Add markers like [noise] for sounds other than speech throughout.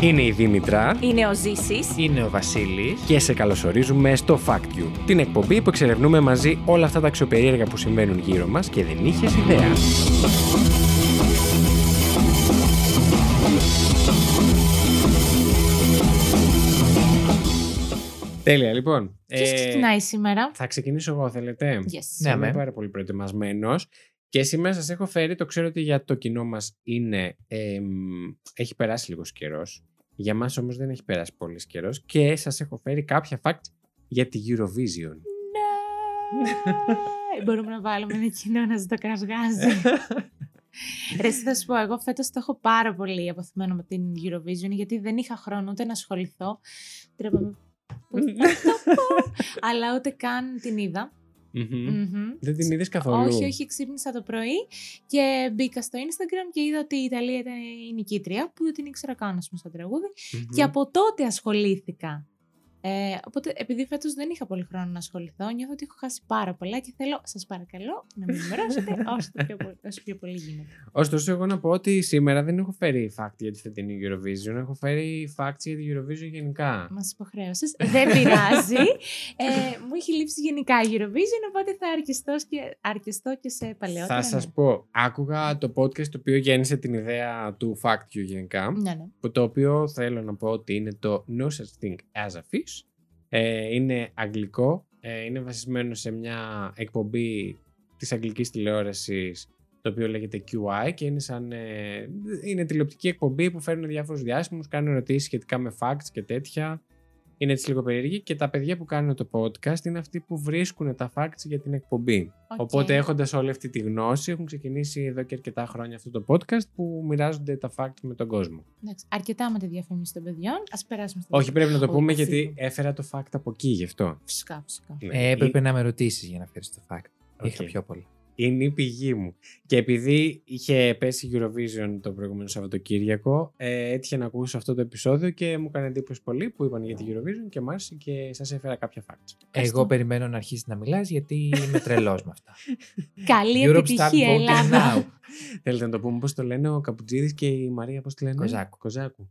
Είναι η Δήμητρα Είναι ο Ζήσης. Είναι ο Βασίλης. και σε καλωσορίζουμε στο Fact You, την εκπομπή που εξερευνούμε μαζί όλα αυτά τα αξιοπερίεργα που συμβαίνουν γύρω μας και δεν είχες ιδέα. Τέλεια, λοιπόν. Ποιος Ε, ξεκινάει σήμερα; Θα ξεκινήσω εγώ, θέλετε; Yes. Ναι, Είμαι αμέ. πάρα πολύ προετοιμασμένος. Και σήμερα σας έχω φέρει, το ξέρω ότι για το κοινό μας είναι, εμ, έχει περάσει λίγος καιρός. Για μας όμως δεν έχει περάσει πολύς καιρός. Και σας έχω φέρει κάποια facts για τη Eurovision. Ναι. [laughs] Μπορούμε να βάλουμε ένα κοινό να ζητώ κρασγάζει. [laughs] Ρε, εσύ θα σου πω, εγώ φέτος το έχω πάρα πολύ αποθυμένο με την Eurovision γιατί δεν είχα χρόνο ούτε να ασχοληθώ. Τρέπαμε [laughs] που θα το πω; Αλλά ούτε καν την είδα. Μμμ. Μμμ. Δεν την είδες καθόλου; Όχι, όχι, ξύπνησα το πρωί και μπήκα στο Instagram και είδα ότι η Ιταλία ήταν η νικήτρια, που δεν την ήξερα καν, ας πούμε, στο τραγούδι. Μμμ. Και από τότε ασχολήθηκα. Ε, οπότε, επειδή φέτος δεν είχα πολύ χρόνο να ασχοληθώ, νιώθω ότι έχω χάσει πάρα πολλά και θέλω, σας παρακαλώ, να με ενημερώσετε [laughs] όσο, το πιο, πολύ- όσο πιο πολύ γίνεται. Ωστόσο, εγώ να πω ότι σήμερα δεν έχω φέρει fact για τη φετινή Eurovision. Έχω φέρει facts για τη Eurovision γενικά. Μας υποχρέωσες. δεν πειράζει. Ε, μου έχει λείψει γενικά η Eurovision, οπότε θα αρκεστώ και, αρκεστώ και σε παλαιότερα. Θα σας ναι. πω, άκουγα το podcast το οποίο γέννησε την ιδέα του fact you γενικά. Ναι, ναι. που το οποίο θέλω να πω ότι είναι το No Such Thing as a Fish. Ε, είναι αγγλικό, ε, είναι βασισμένο σε μια εκπομπή της αγγλικής τηλεόρασης το οποίο λέγεται QI και είναι σαν ε, είναι τηλεοπτική εκπομπή που φέρνουν διάφορους διάσημους, κάνουν ερωτήσεις σχετικά με facts και τέτοια. Είναι έτσι λίγο περίεργη και τα παιδιά που κάνουν το podcast είναι αυτοί που βρίσκουν τα facts για την εκπομπή. Οκ. Οπότε έχοντας όλη αυτή τη γνώση έχουν ξεκινήσει εδώ και αρκετά χρόνια αυτό το podcast που μοιράζονται τα facts με τον κόσμο. Εντάξει, αρκετά με τη διαφήμιση των παιδιών. Ας περάσουμε στο Όχι, πρέπει να το Όχι, πούμε φύγω. γιατί έφερα το fact από εκεί γι' αυτό. Φυσικά, φυσικά. Ναι. Ε, έπρεπε να με ρωτήσεις για να φέρεις το fact. Είχα Οκ. πιο πολύ. Είναι η πηγή μου. Και επειδή είχε πέσει η Eurovision το προηγούμενο Σαββατοκύριακο, ε, έτυχε να ακούσω αυτό το επεισόδιο και μου έκανε εντύπωση πολύ που είπαν για τη Eurovision και μ' άρεσε και σας έφερα κάποια facts. Εγώ περιμένω να αρχίσεις να μιλάς γιατί είμαι τρελός με αυτά. [laughs] Καλή Europe start επιτυχία, voting Ελλάδα. now. Θέλετε να το πούμε πώς το λένε ο Καπουτζίδης και η Μαρία πώς το λένε; Κοζάκου. Κοζάκου.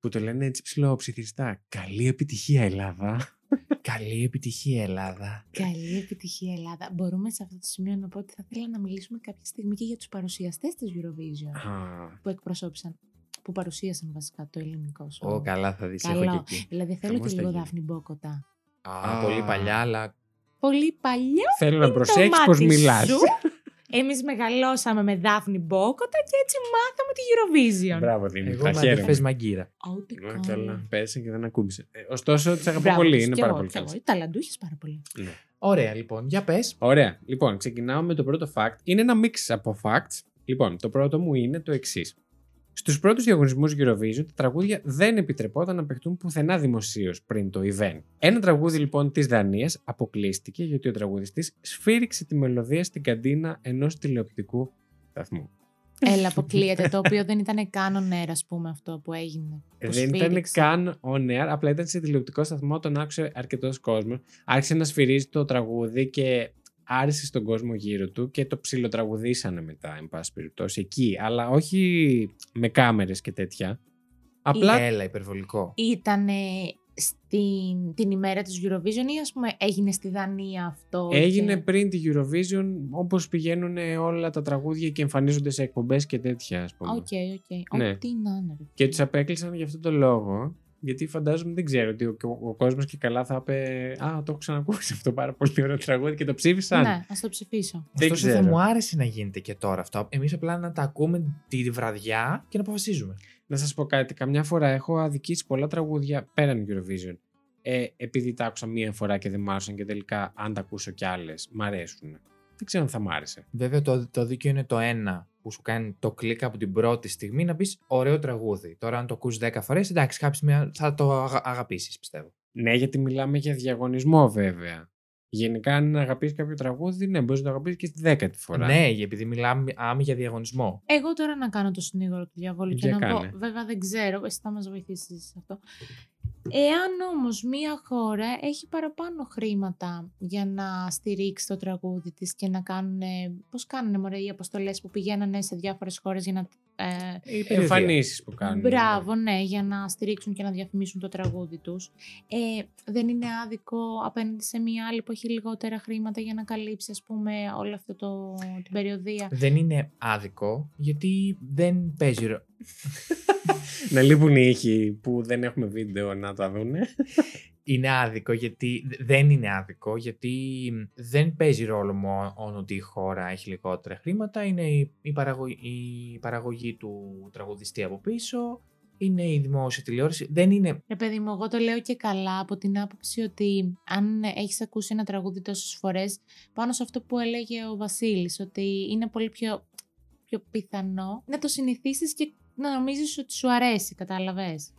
Που το λένε έτσι ψηλοψιθυριστά. Καλή επιτυχία Ελλάδα. Καλή επιτυχία Ελλάδα. Καλή επιτυχία, Ελλάδα. Μπορούμε σε αυτό το σημείο να πω ότι θα ήθελα να μιλήσουμε κάποια στιγμή και για τους παρουσιαστές της Eurovision Α, που εκπροσώπησαν, που παρουσίασαν βασικά το ελληνικό σου. Ω, καλά θα δεις, Καλό. έχω και εκεί. Δηλαδή θέλω Χαμός και θα λίγο γίνει. Δάφνη Μπόκοτα. Α, Α. πολύ παλιά, αλλά Πολύ παλιό θέλω να το προσέξεις πώς μάτι μιλάς. Σου. Εμείς μεγαλώσαμε με Δάφνη Μπόκοτα και έτσι μάθαμε τη Eurovision. Μπράβο Δήμητρα, εγώ με χαίρομαι. αδερφές μαγκύρα. Ούτε Ε, καν. Καλά, πέρασε και δεν ακούμπησε. Ε, ωστόσο, τις αγαπώ Μπράβο πολύ. τους. Είναι Κι πάρα εγώ, πολύ κι εγώ. καλές. Ταλαντούχες πάρα πολύ. Ωραία, λοιπόν, για πες. Ωραία. Λοιπόν, ξεκινάω με το πρώτο fact. Είναι ένα mix από facts. Λοιπόν, το πρώτο μου είναι το εξής. Στους πρώτους διαγωνισμούς Eurovision, τα τραγούδια δεν επιτρεπόταν να παιχτούν πουθενά δημοσίως πριν το event. Ένα τραγούδι λοιπόν της Δανίας αποκλείστηκε γιατί ο τραγουδιστής σφύριξε τη μελωδία στην καντίνα ενός τηλεοπτικού σταθμού. Έλα, αποκλείεται. το οποίο δεν ήταν καν on air, ας πούμε, αυτό που έγινε. που Δεν ήταν σφύριξε. καν on air, απλά ήταν σε τηλεοπτικό σταθμό, τον άκουσε αρκετός κόσμος. Άρχισε να σφυρίζει το τραγούδι και άρεσε στον κόσμο γύρω του και το ψιλοτραγουδήσανε μετά, εν πάση περιπτώσει, εκεί. Αλλά όχι με κάμερες και τέτοια. Απλά Έλα, υπερβολικό. Ήταν στην την ημέρα της Eurovision ή ας πούμε έγινε στη Δανία αυτό. έγινε και... πριν τη Eurovision, όπως πηγαίνουν όλα τα τραγούδια και εμφανίζονται σε εκπομπές και τέτοια, ας πούμε. Οκ, οκ. Ναι. Ό,τι να είναι. ρε. Και τους απέκλεισαν για αυτόν τον λόγο. Γιατί φαντάζομαι δεν ξέρω ότι ο, ο, ο κόσμος και καλά θα είπε Α, το έχω ξανακούσει αυτό πάρα πολύ ωραίο τραγούδι και το ψήφισαν. Ναι, ας το ψηφίσω. Δεν Ωστόσο, θα ξέρω. μου άρεσε να γίνεται και τώρα αυτό. Εμείς απλά να τα ακούμε τη βραδιά και να αποφασίζουμε. Να σας πω κάτι. Καμιά φορά έχω αδικήσει πολλά τραγούδια πέραν Eurovision. Ε, επειδή τα άκουσα μία φορά και δεν μ' άρεσαν και τελικά, αν τα ακούσω κι άλλες, μ' αρέσουν. Δεν ξέρω αν θα μ' άρεσε. Βέβαια, το, το δίκαιο είναι το ένα που σου κάνει το κλικ από την πρώτη στιγμή να πεις ωραίο τραγούδι. Τώρα, αν το ακούσει 10 φορές, εντάξει, κάποια στιγμή θα το αγα, αγαπήσεις, πιστεύω. Ναι, γιατί μιλάμε για διαγωνισμό βέβαια. Γενικά, αν αγαπήσει κάποιο τραγούδι, ναι, μπορείς να το αγαπήσεις και στη δέκατη φορά. Ναι, επειδή μιλάμε άμε για διαγωνισμό. Εγώ τώρα να κάνω το συνήγορο του διαβόλου και Για να κάνε. πω, βέβαια δεν ξέρω, εσύ θα μας βοηθήσεις σε αυτό. Εάν όμως μία χώρα έχει παραπάνω χρήματα για να στηρίξει το τραγούδι της και να κάνουν, πώς κάνουν μωρέ οι αποστολές που πηγαίνανε σε διάφορες χώρες για να ε, Η περιοδία. Εμφανίσεις που κάνουν. Μπράβο, ναι, για να στηρίξουν και να διαφημίσουν το τραγούδι τους. Ε, δεν είναι άδικο απέναντι σε μια άλλη που έχει λιγότερα χρήματα για να καλύψει, ας πούμε, όλο αυτό το, την περιοδία; Δεν είναι άδικο, γιατί δεν παίζει ρο- [laughs] Να λείπουν οι ήχοι που δεν έχουμε βίντεο να τα δούνε. [laughs] Είναι άδικο γιατί δεν είναι άδικο γιατί δεν παίζει ρόλο μόνο ότι η χώρα έχει λιγότερα χρήματα. Είναι η, η, παραγωγή, η παραγωγή του τραγουδιστή από πίσω, είναι η δημόσια τηλεόραση. Δεν είναι. Ρε παιδί μου, εγώ το λέω και καλά από την άποψη ότι αν έχεις ακούσει ένα τραγούδι τόσες φορές, πάνω σε αυτό που έλεγε ο Βασίλης, ότι είναι πολύ πιο, πιο πιθανό να το συνηθίσεις και να νομίζεις ότι σου αρέσει, κατάλαβες;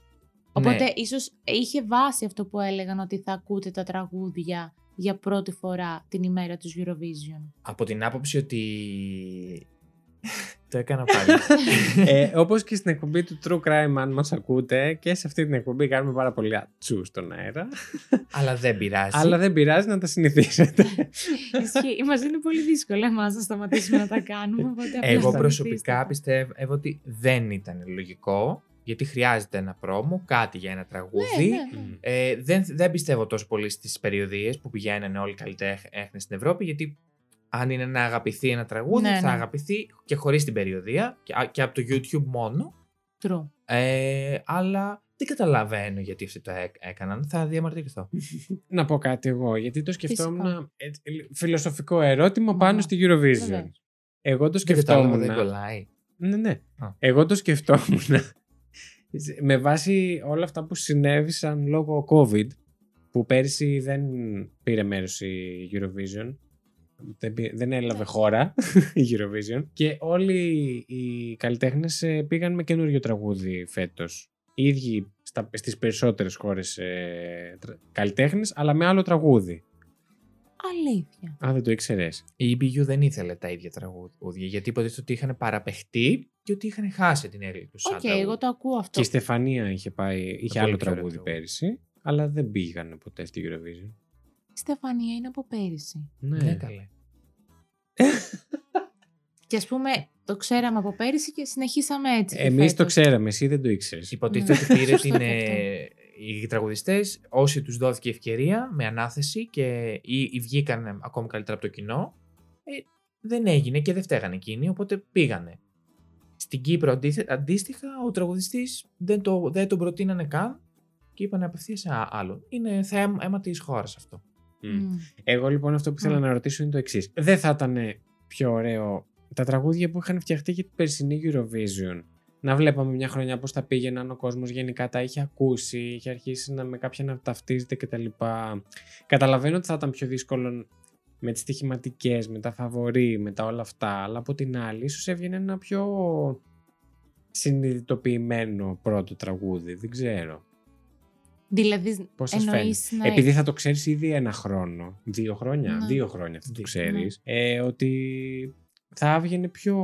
Οπότε Ναι. ίσως είχε βάση αυτό που έλεγαν ότι θα ακούτε τα τραγούδια για πρώτη φορά την ημέρα τους Eurovision. Από την άποψη ότι. [laughs] το έκανα πάλι. [laughs] ε, Όπως και στην εκπομπή του True Crime, αν μας ακούτε, και σε αυτή την εκπομπή κάνουμε πάρα πολύ ατσούς στον αέρα. Αλλά δεν πειράζει. Αλλά δεν πειράζει να τα συνηθίσετε. [laughs] Ισχύει. Μας είναι πολύ δύσκολο εμάς να σταματήσουμε να τα κάνουμε. Οπότε απλά Εγώ σταματήστε προσωπικά τα. πιστεύω ότι δεν ήταν λογικό. Γιατί χρειάζεται ένα πρόμο, κάτι για ένα τραγούδι. Ναι, ναι, ναι. Ε, δεν, δεν πιστεύω τόσο πολύ στις περιοδίες που πηγαίνουν όλοι οι καλλιτέχνες στην Ευρώπη, γιατί αν είναι να αγαπηθεί ένα τραγούδι, Ναι, θα ναι. αγαπηθεί και χωρίς την περιοδία και, α- και από το YouTube μόνο. True. Ε, αλλά δεν καταλαβαίνω γιατί αυτοί το έκ- έκαναν. Θα διαμαρτυρηθώ. [laughs] να πω κάτι εγώ, γιατί το σκεφτόμουν. Φυσικά. έτσι, φιλοσοφικό ερώτημα πάνω Μα, στη Eurovision. βεβαίως. Εγώ το Δεν κατάλαβα, σκεφτόμουν. δεν κολλάει. Ναι, ναι. Α. Εγώ το σκεφτόμουν [laughs] με βάση όλα αυτά που συνέβησαν λόγω COVID που πέρσι δεν πήρε μέρος η Eurovision δεν, πή- δεν έλαβε Ναι. χώρα [laughs] η Eurovision και όλοι οι καλλιτέχνες ε, πήγαν με καινούριο τραγούδι φέτος οι ίδιοι στα, στις περισσότερες χώρες ε, τρα- καλλιτέχνες αλλά με άλλο τραγούδι Αλήθεια. Α, δεν το ήξερες Η EBU δεν ήθελε τα ίδια τραγούδια γιατί υποτίθεται ότι είχαν παραπαιχτεί και ότι είχαν χάσει την έργα τους. Οκ, εγώ το ακούω αυτό. Και η Στεφανία είχε, πάει, είχε πολύ άλλο πιο ωραίο τραγούδι τραγούδι. πέρυσι, αλλά δεν πήγανε ποτέ στη Eurovision. Η Στεφανία είναι από πέρυσι. Ναι. Ναι, καλέ. Και ας πούμε, το ξέραμε από πέρυσι και συνεχίσαμε έτσι. και Εμείς το φέτος. ξέραμε, εσύ δεν το ήξερες. Υποτίθεται Ναι. ότι πήρε Σωστό [laughs] την, και ε, οι τραγουδιστές, όσοι τους δόθηκε ευκαιρία με ανάθεση και ή, ή βγήκαν ακόμη καλύτερα από το κοινό, ε, δεν έγινε και δεν φταίγανε εκείνοι, οπότε πήγανε. Στην Κύπρο αντίθε- αντίστοιχα, ο τραγουδιστής δεν, το, δεν τον προτείνανε καν και είπαν απευθείας σε α- άλλο. Είναι θέμα αίμα της χώρας αυτό. Μμ. Μμ. Εγώ λοιπόν αυτό που ήθελα Μμ. να ρωτήσω είναι το εξής. Δεν θα ήταν πιο ωραίο τα τραγούδια που είχαν φτιαχτεί για την περσινή Eurovision; Να βλέπαμε μια χρονιά πώς τα πήγαιναν, ο κόσμος γενικά τα είχε ακούσει, είχε αρχίσει να, με κάποια να ταυτίζεται κτλ. Καταλαβαίνω ότι θα ήταν πιο δύσκολο με τις στοιχηματικές, με τα φαβορή, με τα όλα αυτά, αλλά από την άλλη ίσως έβγαινε ένα πιο συνειδητοποιημένο πρώτο τραγούδι, δεν ξέρω. Δηλαδή, Πώς σας εννοείς να... Επειδή θα το ξέρεις ήδη ένα χρόνο, δύο χρόνια, Ναι. δύο χρόνια θα το Δύο. ξέρεις, ε, ότι θα έβγαινε πιο...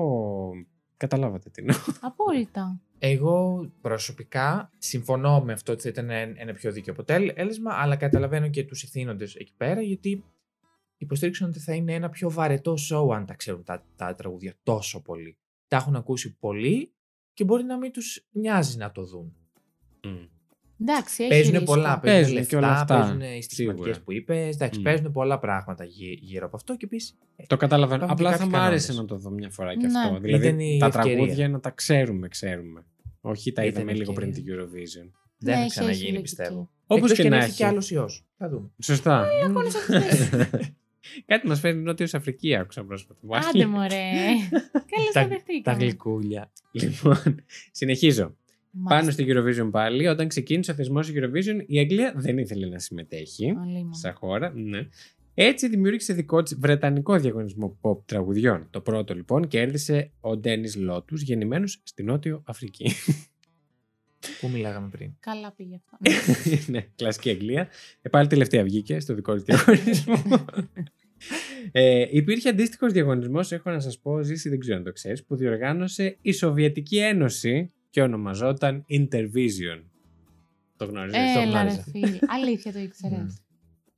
Καταλάβατε τι εννοώ. Απόλυτα. Εγώ προσωπικά συμφωνώ με αυτό ότι θα ήταν ένα ένα πιο δίκαιο αποτέλεσμα, αλλά καταλαβαίνω και τους ηθήνοντες εκεί πέρα, γιατί υποστήριξαν ότι θα είναι ένα πιο βαρετό show αν τα ξέρουν τα, τα τραγούδια τόσο πολύ. Τα έχουν ακούσει πολύ και μπορεί να μην τους νοιάζει να το δουν. Εντάξει, έχει Παίζουν ρίσκο. πολλά, Παίζουν παίζουν και λεφτά, όλα αυτά, παίζουν οι στοιχηματικές σίγουρα. που είπες, εντάξει, Μμ. παίζουν πολλά πράγματα γύ- γύρω από αυτό και επίσης Το καταλαβαίνω. Υπάρχουν και Απλά θα κάποιοι μου άρεσε κανόνες. να το δω μια φορά και Ναι. αυτό. Ήταν Δηλαδή η τα ευκαιρία. τραγούδια να τα ξέρουμε, ξέρουμε. Όχι τα Ήταν είδαμε λίγο πριν την ευκαιρία. Eurovision. δεν Ναι, θα έχει- ξαναγίνει έχει λογική. πιστεύω. Όπως Εκτός και να αν έρθει έχει. και άλλος ιός. Θα δούμε. Σωστά. [laughs] Αγώνες αυτές. Κάτι μας φέρνει Νότιος Αφρική, άκουσα πρόσφατα. Μου άρεσε. Άντε μωρέ. [laughs] Καλώς Τα- τα Τα δεχτήκαμε. γλυκούλια. Λοιπόν, συνεχίζω. Μάλιστα. Πάνω στη Eurovision πάλι, όταν ξεκίνησε ο θεσμός Eurovision, η Αγγλία δεν ήθελε να συμμετέχει. Αλίμονο. σαν χώρα. Ναι. Έτσι δημιούργησε δικό της βρετανικό διαγωνισμό pop τραγουδιών. Το πρώτο λοιπόν κέρδισε ο Ντένις Λότους, γεννημένος στη Νότιο Αφρική. Πού μιλάγαμε πριν. Καλά πήγε αυτό. [laughs] ναι, κλασική Αγγλία. Ε, πάλι τελευταία βγήκε στο δικό της διαγωνισμό. [laughs] ε, υπήρχε αντίστοιχος διαγωνισμός, έχω να σας πω, ζήσει δεν ξέρω αν το ξέρεις, που διοργάνωσε η Σοβιετική Ένωση και ονομαζόταν Intervision. Το γνωρίζετε, το Έλα ρε γνώριζα. φίλε. Αλήθεια το ήξερες.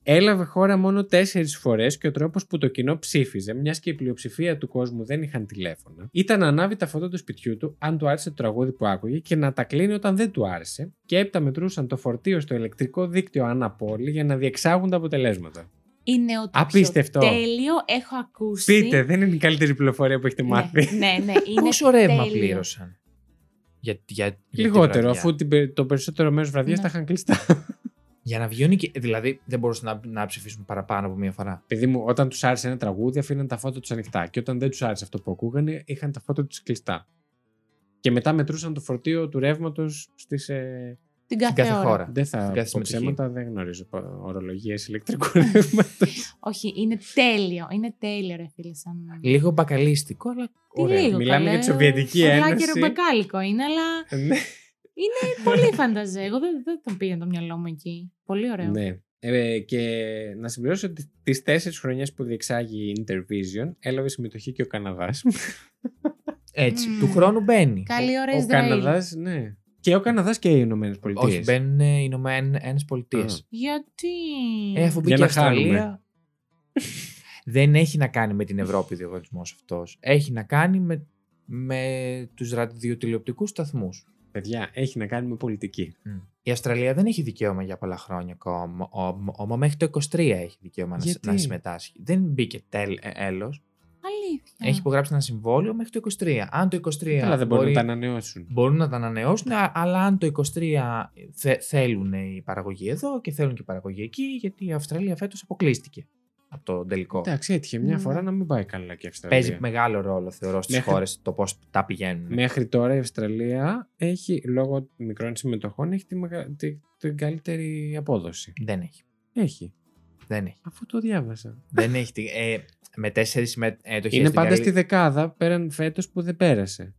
Μμ. Έλαβε χώρα μόνο τέσσερις φορές και ο τρόπος που το κοινό ψήφιζε, μιας και η πλειοψηφία του κόσμου δεν είχαν τηλέφωνα, ήταν να ανάβει τα φώτα του σπιτιού του αν του άρεσε το τραγούδι που άκουγε και να τα κλείνει όταν δεν του άρεσε, και έπειτα μετρούσαν το φορτίο στο ηλεκτρικό δίκτυο αναπόλη για να διεξάγουν τα αποτελέσματα. Είναι ότι Απίστευτο. τέλειο έχω ακούσει. Πείτε, δεν είναι η καλύτερη πληροφορία που έχετε μάθει. Ναι, ναι, ναι. [laughs] Είναι Πόσο ρεύμα τέλειο. πλήρωσαν; Για, για, για τη Λιγότερο, βραδιά. αφού την πε- το περισσότερο μέρος βραδιάς Ναι. τα είχαν κλειστά. Για να βγαίνουν και. Δηλαδή δεν μπορούσαν να, να ψηφίσουν παραπάνω από μία φορά. Παιδί μου, όταν τους άρεσε ένα τραγούδι, αφήναν τα φώτα τους ανοιχτά. Και όταν δεν τους άρεσε αυτό που ακούγανε, είχαν τα φώτα τους κλειστά. Και μετά μετρούσαν το φορτίο του ρεύματος στις. Ε... Την Στην κάθε, κάθε ώρα. χώρα. Δεν θα Στην κάθε πω συμμετοχή. ψέματα, δεν γνωρίζω ορολογίες ηλεκτρικού [laughs] ρεύματος. Όχι, είναι τέλειο. Είναι τέλειο, ρε φίλε. Σαν... Λίγο μπακαλίστικο, αλλά Τι ωραίο. λίγο, Μιλάμε καλέ, για τη Σοβιετική φαρλάκι Ένωση. ρομπακάλικο είναι, αλλά ναι. Είναι πολύ φανταζέ. Εγώ δεν, δεν τον πήγαινε το μυαλό μου εκεί. Πολύ ωραίο. ναι. Ε, και να συμπληρώσω ότι τις τέσσερις χρονιές που διεξάγει η Intervision έλαβε συμμετοχή και ο Καναδάς. Έτσι. Μμμ. Του χρόνου μπαίνει. Καλή ώρα ο Ισραήλ. Καναδάς, ναι. Και ο Καναδάς και οι Ηνωμένες Πολιτείες. Όχι, μπαίνουν οι Ηνωμένε Πολιτείες. Α. Γιατί; Ε, αφού Για μπήκε η να Αυστραλία. χάνουμε. [laughs] δεν έχει να κάνει με την Ευρώπη ο διαγωνισμός αυτός. Έχει να κάνει με, με τους ραδιοτηλεοπτικούς σταθμούς. Παιδιά, έχει να κάνει με πολιτική. Η Αυστραλία δεν έχει δικαίωμα για πολλά χρόνια ακόμα. Όμως μέχρι το 23 έχει δικαίωμα να, σ- Γιατί; να συμμετάσχει. Δεν μπήκε τέλ, έλος. Αλήθεια. Έχει υπογράψει ένα συμβόλαιο μέχρι το 23. Αν το 23. Καλά, δεν μπορούν μπορεί- να τα ανανεώσουν. Μπορούν να τα ανανεώσουν, α- αλλά αν το 23 θε, θέλουν η παραγωγή εδώ και θέλουν και η παραγωγή εκεί, γιατί η Αυστραλία φέτος αποκλείστηκε από το τελικό. Εντάξει, έτυχε μια Ναι. φορά να μην πάει καλά και η Αυστραλία. Παίζει μεγάλο ρόλο, θεωρώ, στις Μέχρι- χώρες το πώς τα πηγαίνουν. Μέχρι τώρα η Αυστραλία έχει, λόγω μικρών συμμετοχών, έχει τη, μεγα... τη... την καλύτερη απόδοση. Δεν έχει. Έχει. Δεν έχει. Αφού το διάβασα. δεν έχει. τη- Ε, με τέσσερις συμμετοχές. Είναι πάντα στη δεκάδα πέραν φέτος που δεν πέρασε.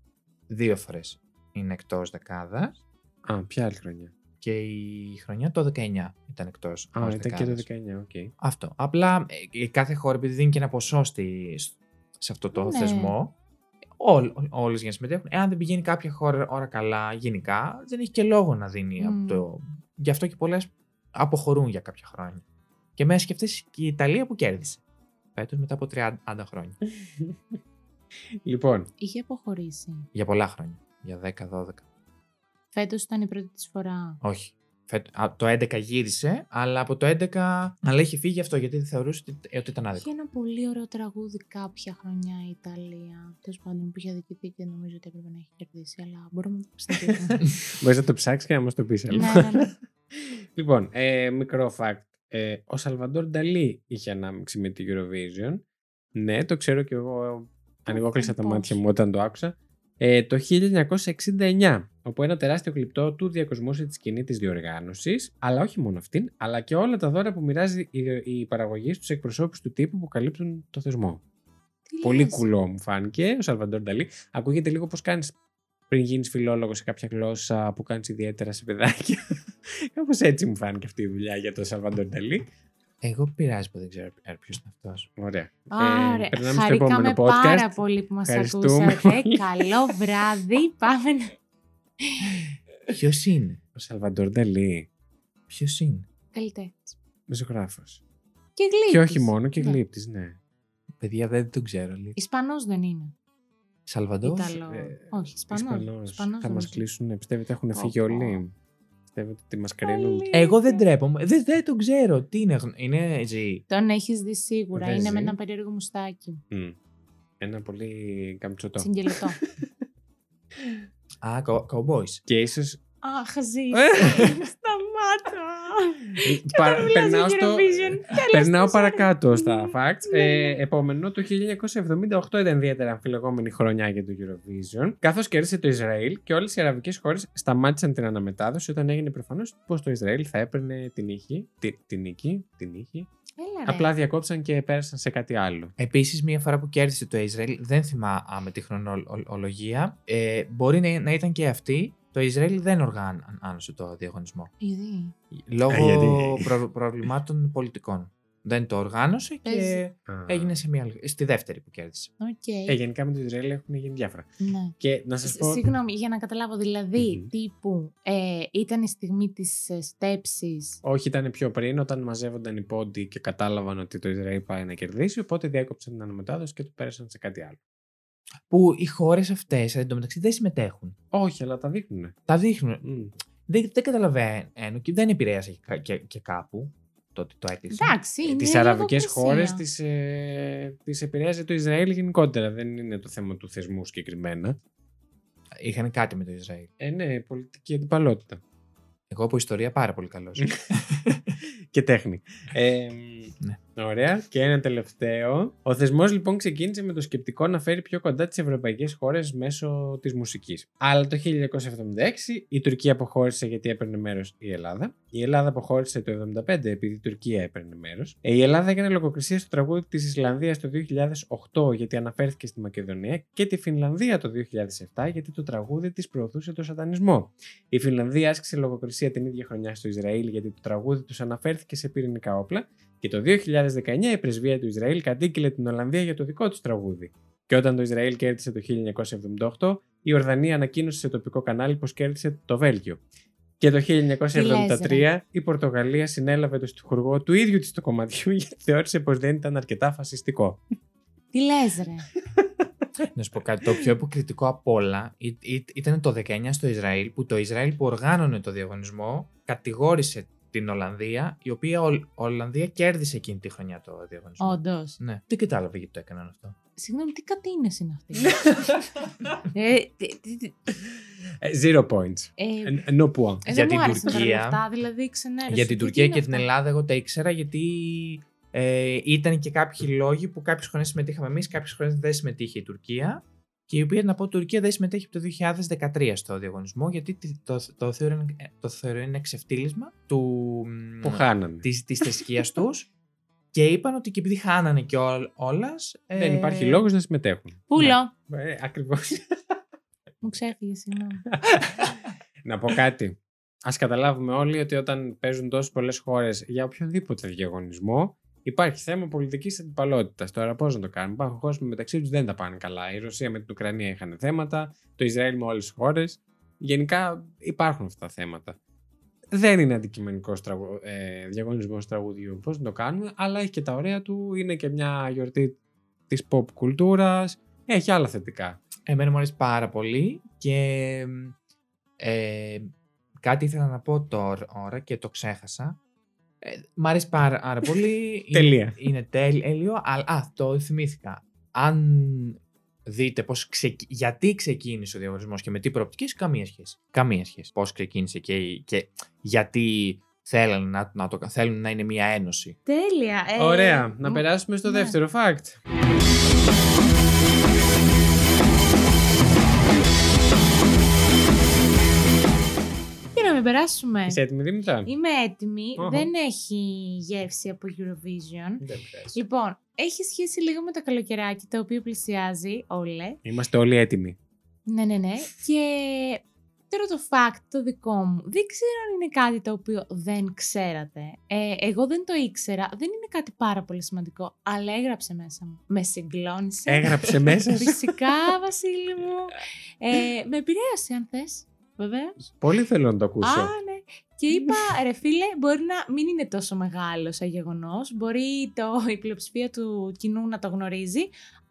Δύο φορές είναι εκτός δεκάδας Α, ποια άλλη χρονιά. Και η χρονιά το 19 ήταν εκτός. Α, ήταν και το 19, οκ. Αυτό. Απλά ε, η κάθε χώρα, επειδή δίνει και ένα ποσό στη, σε αυτό το Ναι. θεσμό, όλ, όλες για να συμμετέχουν. Εάν δεν πηγαίνει κάποια χώρα ώρα καλά γενικά, δεν έχει και λόγο να δίνει Μμ. από το... Γι' αυτό και πολλές αποχωρούν για κάποια χρόνια. Και μέσα και αυτές και η Ιταλία που κέρδισε. Φέτος μετά από 30 χρόνια. [laughs] λοιπόν, Είχε αποχωρήσει. για πολλά χρόνια. Για 10-12. Φέτος ήταν η πρώτη της φορά. Όχι. Φέτο, α, το 11 γύρισε, αλλά από το 11. Αλλά είχε φύγει αυτό γιατί θεωρούσε ότι, ε, ότι ήταν άδικο. Είχε ένα πολύ ωραίο τραγούδι κάποια χρονιά η Ιταλία. Τέλος πάντων που είχε αδικηθεί και νομίζω ότι έπρεπε να έχει κερδίσει. Αλλά μπορούμε να το συνεχίσουμε. [laughs] μπορείς να το ψάξεις και να μας το πεις. ναι, ναι, ναι. [laughs] λοιπόν, ε, μικρό fact. Ε, ο Σαλβαντόρ Νταλή είχε ανάμειξη με τη Eurovision. Ναι, το ξέρω και εγώ. Ανοιγόκλεισα τα πώς. μάτια μου όταν το άκουσα. Ε, το 1969, όπου ένα τεράστιο κλειπτό του διακοσμούσε τη σκηνή της διοργάνωσης, αλλά όχι μόνο αυτήν, αλλά και όλα τα δώρα που μοιράζει η, η παραγωγή στους εκπροσώπους του τύπου που καλύπτουν το θεσμό. Τι Πολύ λες; κουλό μου φάνηκε ο Σαλβαντόρ Νταλή. Ακούγεται λίγο πώς κάνεις πριν γίνεις φιλόλογος σε κάποια γλώσσα που κάνεις ιδιαίτερα σε παιδάκια. [laughs] Κάπως έτσι μου φάνηκε αυτή η δουλειά για τον Σαλβαντόρ Νταλή. Εγώ πειράζει που δεν ξέρω ποιος είναι αυτός. Ωραία. Ωραία. Ε, περνάμε στο επόμενο Χαρήκαμε podcast. πάρα πολύ που μας Ευχαριστούμε ακούσατε. πολύ. Καλό βράδυ. Πάμε να... Ποιος είναι, Ο Σαλβαντόρ Νταλή, Ποιος είναι; Καλλιτέχνης. μεσογράφος. Και γλύπτης. Και όχι μόνο, και Ναι. γλύπτης, ναι. Παιδιά δεν τον ξέρω. Λίγο. Ισπανός δεν είναι. Σαλβαντόρ. Ιταλό. ε, όχι, Ισπανός. Ισπανός. Ισπανός Θα μας νομίζω. κλείσουν, πιστεύετε έχουν Πω, φύγει πω. όλοι; Πιστεύετε ότι μας κρίνουν; Αλήθεια. Εγώ δεν τρέπομαι. Δεν, δεν τον ξέρω. Τι είναι, γνω- είναι G. Τον έχεις δει σίγουρα. Δεν είναι ζει. με ένα περίεργο μουστάκι. Μμ. Ένα πολύ καμψωτό. Συγκελετό. [laughs] Α, cowboys. Και ίσως Αχ, ζει. Ε. Σταμάτα. Παρα- μιλάς περνάω, για στο... Eurovision. Τέλος περνάω της παρακάτω στα facts. Ναι. Ε, επόμενο, το 1978 ήταν ιδιαίτερα αμφιλεγόμενη χρονιά για το Eurovision, καθώς κέρδισε το Ισραήλ και όλες οι αραβικές χώρες σταμάτησαν την αναμετάδοση όταν έγινε προφανώς πως το Ισραήλ θα έπαιρνε την νίκη. Τη, την νίκη, την νίκη. Έλα, ρε. Απλά διακόψαν και πέρασαν σε κάτι άλλο. Επίσης, μία φορά που κέρδισε το Ισραήλ, δεν θυμάμαι τη χρονολογία. Ε, μπορεί να, να ήταν και αυτή. Το Ισραήλ δεν οργάνωσε το διαγωνισμό. Γιατί; Λόγω γιατί; προ- προβλημάτων πολιτικών. Δεν το οργάνωσε και Παίζει. Α. έγινε σε μια άλλη. Στη δεύτερη που κέρδισε. Οκ. Ε, γενικά με το Ισραήλ έχουν γίνει διάφορα. Ναι. Και να σας Σ- πω... Συγγνώμη, για να καταλάβω, δηλαδή, Μμμ. τύπου, ε, ήταν η στιγμή της ε, στέψης; Όχι, ήταν πιο πριν όταν μαζεύονταν οι πόντοι και κατάλαβαν ότι το Ισραήλ πάει να κερδίσει. Οπότε διάκοψαν την αναμετάδοση και το πέρασαν σε κάτι άλλο. Που οι χώρες αυτές εντωμεταξύ δεν συμμετέχουν. Όχι, αλλά τα δείχνουν. Τα δείχνουν. Δεν, δεν καταλαβαίνω και δεν επηρέασε και, κα- και, και κάπου το ότι το έκλεισε. Εντάξει, είναι Τις αραβικές λογοκρισία. χώρες τις ε, τις επηρέαζε το Ισραήλ γενικότερα. Δεν είναι το θέμα του θεσμού συγκεκριμένα. Είχαν κάτι με το Ισραήλ. Ε, ναι, πολιτική αντιπαλότητα. Εγώ από ιστορία πάρα πολύ καλός. [laughs] και τέχνη. Ε, Ναι. Ωραία. Και ένα τελευταίο. Ο θεσμός λοιπόν ξεκίνησε με το σκεπτικό να φέρει πιο κοντά τις ευρωπαϊκές χώρες μέσω της μουσικής. Αλλά το 1976 η Τουρκία αποχώρησε γιατί έπαιρνε μέρος η Ελλάδα. Η Ελλάδα αποχώρησε το 1975 επειδή η Τουρκία έπαιρνε μέρος. Η Ελλάδα έκανε λογοκρισία στο τραγούδι της Ισλανδίας το 2008 γιατί αναφέρθηκε στη Μακεδονία και τη Φινλανδία το 2007 γιατί το τραγούδι της προωθούσε το σατανισμό. Η Φινλανδία άσκησε λογοκρισία την ίδια χρονιά στο Ισραήλ γιατί το τραγούδι τους αναφέρθηκε σε πυρηνικά όπλα και το 2019 η πρεσβεία του Ισραήλ κατήγγειλε την Ολλανδία για το δικό του τραγούδι. Και όταν το Ισραήλ κέρδισε το 1978, η Ορδανία ανακοίνωσε σε τοπικό κανάλι πως κέρδισε το Βέλγιο. Και το 1973 η Πορτογαλία συνέλαβε το στιχουργό του ίδιου της του κομματιού [laughs] γιατί θεώρησε πως δεν ήταν αρκετά φασιστικό. Τι λες ρε. να σου πω κάτι. Το πιο υποκριτικό απ' όλα ή- ή- ήταν το 19 στο Ισραήλ, που το Ισραήλ που οργάνωνε το διαγωνισμό κατηγόρησε την Ολλανδία, η οποία ο, Ολλανδία κέρδισε εκείνη τη χρονιά το διαγωνισμό. Όντως. Ναι. Δεν κατάλαβε γιατί το έκαναν αυτό; Συγγνώμη, τι κατίνες είναι αυτή. [laughs] ε, τι- τι- τι- Ε, Zero points. ε, Ε, No point. ε, για δεν την μου άρεσαν τώρα Τουρκία- αυτά, δηλαδή ξενέρωσε. Για την Τι Τουρκία είναι και την αυτά; Ελλάδα, εγώ τα ήξερα γιατί ε, ήταν και κάποιοι λόγοι που κάποιες χρονιέ συμμετείχαμε εμείς, κάποιες χρονιέ δεν συμμετείχε η Τουρκία. Και η οποία, να πω, η Τουρκία δεν συμμετέχει από το 2013 στο διαγωνισμό, γιατί τι- το, το, θεωρώ, το θεωρώ είναι εξευτύλισμα του, Που χάνανε. της, της θρησκείας τους και είπαν ότι και επειδή χάνανε και ό, όλας... Δεν ε, υπάρχει λόγος να συμμετέχουν. Πούλο. Ε, ακριβώς. Μου ξέφυγες, συγγνώμη. να πω κάτι. Α καταλάβουμε όλοι ότι όταν παίζουν τόσες πολλές χώρες για οποιοδήποτε διαγωνισμό, υπάρχει θέμα πολιτικής αντιπαλότητας. Τώρα, πώς να το κάνουμε; Υπάρχουν χώρες που μεταξύ τους δεν τα πάνε καλά. Η Ρωσία με την Ουκρανία είχαν θέματα, το Ισραήλ με όλες τις χώρες. Γενικά υπάρχουν αυτά τα θέματα. Δεν είναι αντικειμενικός ε, διαγωνισμός τραγουδιού. Πώς να το κάνουμε, αλλά έχει και τα ωραία του. Είναι και μια γιορτή της pop κουλτούρας. Έχει άλλα θετικά. Εμένα μου αρέσει πάρα πολύ και ε, κάτι ήθελα να πω τώρα και το ξέχασα. Ε, μ' αρέσει πάρα, πάρα πολύ. Τελεία. [laughs] Είναι, είναι τέλειο, αλλά α, το θυμήθηκα. Αν δείτε πώς ξεκ- γιατί ξεκίνησε ο διαγωνισμός και με τι προοπτικές, καμία σχέση. Καμία σχέση. Πώς ξεκίνησε και, και γιατί θέλουν να, να, το, θέλουν να είναι μια ένωση. Τέλεια. ε, Ωραία. Να μ, περάσουμε στο ναι. δεύτερο fact. Και να μην περάσουμε. Είσαι έτοιμη, Δήμητρα; Είμαι έτοιμη. Οχο. Δεν έχει γεύση από Eurovision. Δεν πειράζει. Λοιπόν, έχει σχέση λίγο με το καλοκαιράκι το οποίο πλησιάζει, όλες. Είμαστε όλοι έτοιμοι. Ναι, ναι, ναι. Και τώρα το fact το δικό μου. Δεν ξέρω αν είναι κάτι το οποίο δεν ξέρατε. Ε, εγώ δεν το ήξερα. Δεν είναι κάτι πάρα πολύ σημαντικό. Αλλά έγραψε μέσα μου. Με συγκλώνησε. Έγραψε μέσα [laughs] σου; Φυσικά, Βασίλη μου. Ε, με επηρέασε, αν θες. Βεβαίω. Πολύ θέλω να το ακούσω. Α, ναι. Και είπα, ρε φίλε, μπορεί να μην είναι τόσο μεγάλο σαν γεγονός. Μπορεί το, η πλειοψηφία του κοινού να το γνωρίζει.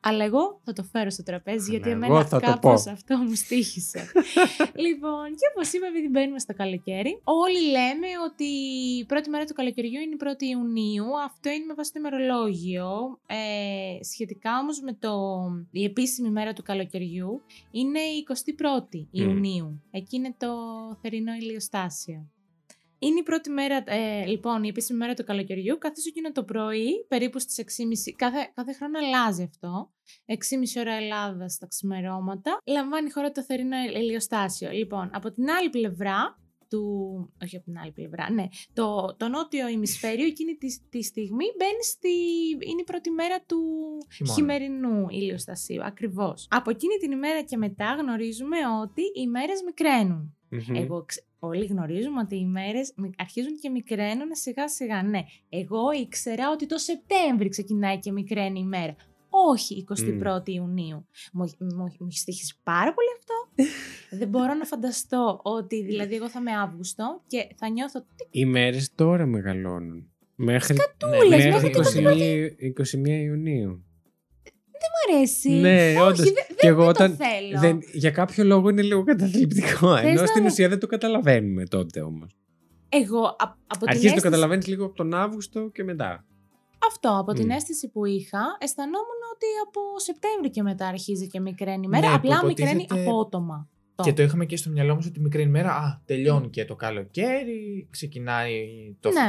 Αλλά εγώ θα το φέρω στο τραπέζι, γιατί εγώ εμένα θα το κάπως πω. αυτό μου στήχησε. [laughs] λοιπόν, και όπως είπα, επειδή μπαίνουμε στο καλοκαίρι, όλοι λέμε ότι η πρώτη μέρα του καλοκαιριού είναι η 1η Ιουνίου. Αυτό είναι με βάση το ημερολόγιο. Ε, σχετικά όμως με το, η επίσημη μέρα του καλοκαιριού είναι η 21η Ιουνίου. Εκεί είναι το θερινό ηλιοστάσιο. Είναι η πρώτη μέρα, ε, λοιπόν, η επίσημη μέρα του καλοκαιριού, καθώς εκείνο το πρωί, περίπου στις 6.30, κάθε, κάθε χρόνο αλλάζει αυτό, 6.30 ώρα Ελλάδα στα ξημερώματα, λαμβάνει η χώρα το θερινό ηλιοστάσιο. Λοιπόν, από την άλλη πλευρά, του, όχι από την άλλη πλευρά, ναι, το, το νότιο ημισφαίριο εκείνη τη, τη στιγμή μπαίνει στη, είναι η πρώτη μέρα του Χειμώνα. χειμερινού ηλιοστασίου, ακριβώς. Από εκείνη την ημέρα και μετά γνωρίζουμε ότι οι μέρες μικραίνουν. Μμμ. Εγώ ξε- όλοι γνωρίζουμε ότι οι μέρες μι- αρχίζουν και μικραίνουν σιγά σιγά. Ναι, εγώ ήξερα ότι το Σεπτέμβρη ξεκινάει και μικραίνει η μέρα. Όχι 21η Ιουνίου. Μου, μου, μου έχει στοιχήσει πάρα πολύ αυτό. [laughs] Δεν μπορώ να φανταστώ ότι δηλαδή εγώ θα είμαι Αύγουστο και θα νιώθω τι Οι μέρες τώρα μεγαλώνουν. Μέχρι, Σκατούλες, Ναι, μέχρι μέχρι και το 21, 21 Ιουνίου. Μου αρέσει. Ναι, Όχι, όντως. δεν Και δεν εγώ το όταν θέλω. Δεν, για κάποιο λόγο είναι λίγο καταθλιπτικό. Ενώ να στην μου- ουσία δεν το καταλαβαίνουμε τότε όμως. Εγώ α- από την Αρχίζεις να το αίσθηση... καταλαβαίνεις λίγο από τον Αύγουστο και μετά. Αυτό, από την Μμ. αίσθηση που είχα, αισθανόμουν ότι από Σεπτέμβρη και μετά αρχίζει και μικραίνει η μέρα. Ναι, απλά που μικραίνει υποτίθεται- απότομα. Και το είχαμε και στο μυαλό μας ότι μικρή ημέρα, α, τελειώνει και το καλοκαίρι, ξεκινάει το... Ναι.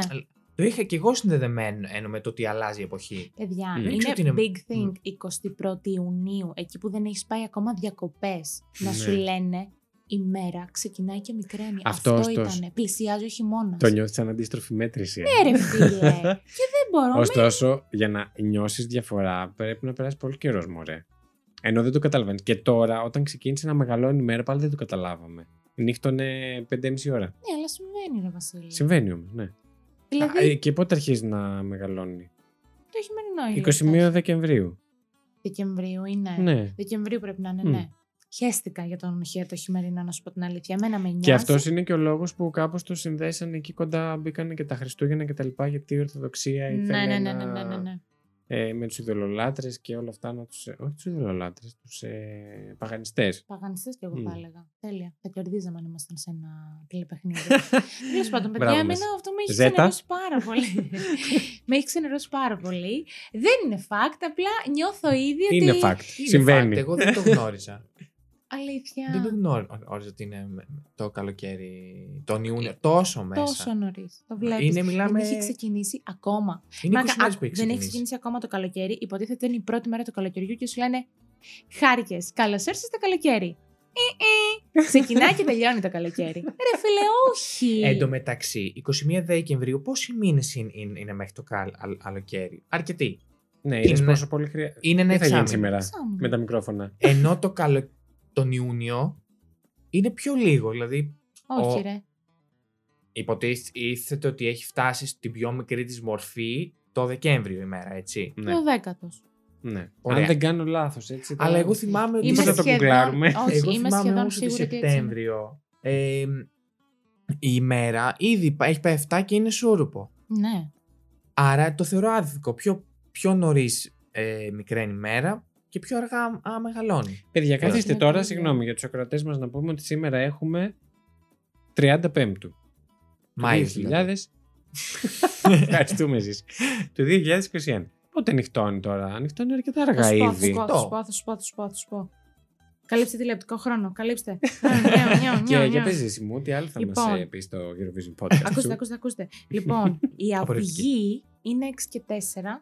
Το είχα και εγώ συνδεδεμένο ενώ με το ότι αλλάζει η εποχή. Παιδιά, Μμ. είναι, Δεν ξέρω τι είναι- big thing 21η Ιουνίου, εκεί που δεν έχεις πάει ακόμα διακοπές, να Ναι. σου λένε η μέρα ξεκινάει και μικραίνει. Αυτός, Αυτό, ωστόσο. ήταν. Πλησιάζει ο χειμώνας. Το νιώθεις σαν αντίστροφη μέτρηση. ε. Ναι, ρε φίλε. [laughs] και δεν μπορώ. με- Ωστόσο, για να νιώσεις διαφορά, πρέπει να περάσει πολύ καιρός, μωρέ. Ενώ δεν το καταλαβαίνεις. Και τώρα, όταν ξεκίνησε να μεγαλώνει η μέρα, πάλι δεν το καταλάβαμε. Νύχτωνε 5,5 ώρα. Ναι, αλλά συμβαίνει, ρε Βασίλη. Συμβαίνει όμως, ναι. Δηλαδή, Α, ε, και πότε αρχίζει να μεγαλώνει; το χειμερινό είναι. 21 Δεκεμβρίου. Δεκεμβρίου είναι. Ναι. Δεκεμβρίου πρέπει να είναι, Μμ. ναι. Χαίστηκα για τον χε- το χειμερινό, να σου πω την αλήθεια. Εμένα με νοιάζει. Και αυτός είναι και ο λόγος που κάπως το συνδέσαν εκεί κοντά, μπήκαν και τα Χριστούγεννα και τα λοιπά, γιατί η Ορθοδοξία ήθελε Ναι, ναι, ναι, να- ναι, ναι, ναι, ναι. Ε, με τους ειδωλολάτρε και όλα αυτά να τους. όχι τους ειδωλολάτρε, τους ε, παγανιστές. Παγανιστές κι εγώ Μμ. θα έλεγα. Τέλεια. Θα κερδίζαμε αν ήμασταν σε ένα τηλεπαιχνίδι. [laughs] Τέλος πάντων, παιδιά, Μπράβο εμένα μας. αυτό με έχει Ζέτα. ξενερώσει πάρα πολύ. με έχει ξενερώσει πάρα πολύ. Δεν είναι fact, απλά νιώθω ήδη ότι. Είναι fact. Είναι Συμβαίνει. fact, εγώ δεν το γνώριζα. Αλήθεια. δεν το γνώριζα ότι είναι με- το καλοκαίρι, τον Ιούνιο, τόσο μέσα. Τόσο νωρίς. Το βλέπεις. Είναι, μιλάμε... Δεν έχει ξεκινήσει ακόμα. Είναι 20 Μάκα, μέρες α, που έχει δεν έχει ξεκινήσει. ξεκινήσει ακόμα το καλοκαίρι. Υποτίθεται είναι η πρώτη μέρα του καλοκαιριού και σου λένε Χάρηκες. Καλώς ήρθες στο καλοκαίρι. Ε, ε. Ξεκινάει και τελειώνει το καλοκαίρι. Ρε φίλε, όχι. Εν τω μεταξύ, 21 Δεκεμβρίου, πόσοι μήνες είναι, είναι, είναι μέχρι το καλ, αλ- καλοκαίρι. Αρκετοί. Ναι, είδες Είναι- πόσο πολύ χρειάζεται. Είναι ένα Τι θα γίνει εξάμηνο. σήμερα Εξάμηνο. με τα μικρόφωνα. Ενώ το καλο... τον Ιούνιο είναι πιο λίγο. Δηλαδή, Όχι, ο- ρε. υποτίθεται ότι έχει φτάσει στην πιο μικρή της μορφή το Δεκέμβριο ημέρα, έτσι. Ναι, Το δέκατος. ναι. Ωραία. Αν δεν κάνω λάθος, έτσι. Αλλά τώρα- εγώ θυμάμαι ότι. Είμαι Είμαι θα το σχεδόν, γκουγκλάρουμε. όχι, εγώ είμαι θυμάμαι σχεδόν όμως ότι σίγουρη ότι έτσι είναι. Σεπτέμβριο. Ε, η ημέρα ήδη πα- έχει πάει 7 και είναι σούρουπο. Ναι. Άρα το θεωρώ άδικο. Πιο, πιο νωρίς ε, μικραίνει η μέρα και πιο αργά α, μεγαλώνει. Παιδιά, καθίστε Είναι το τώρα, ίδιο. συγγνώμη για τους ακροατές μας, να πούμε ότι σήμερα έχουμε 35 του. Μάιο. 2000. Ευχαριστούμε εσείς. Το 2021. Πότε νυχτώνει τώρα, νυχτώνει αρκετά Θα αργά σου πω, θα ήδη. σου πω, θα Το. σου πω, θα σου πω, θα σου πω, θα σου πω. Καλύψτε τηλεοπτικό χρόνο. Καλύψτε. Α, νιώ, νιώ, Και νιώ, για νιώ. πες εσύ μου, τι άλλο θα Λοιπόν. μας ε, πεις στο Eurovision Podcast Ακούστε, σου. ακούστε, ακούστε. Λοιπόν, η [laughs] Απορριπτική. Αυγή είναι 6 και 4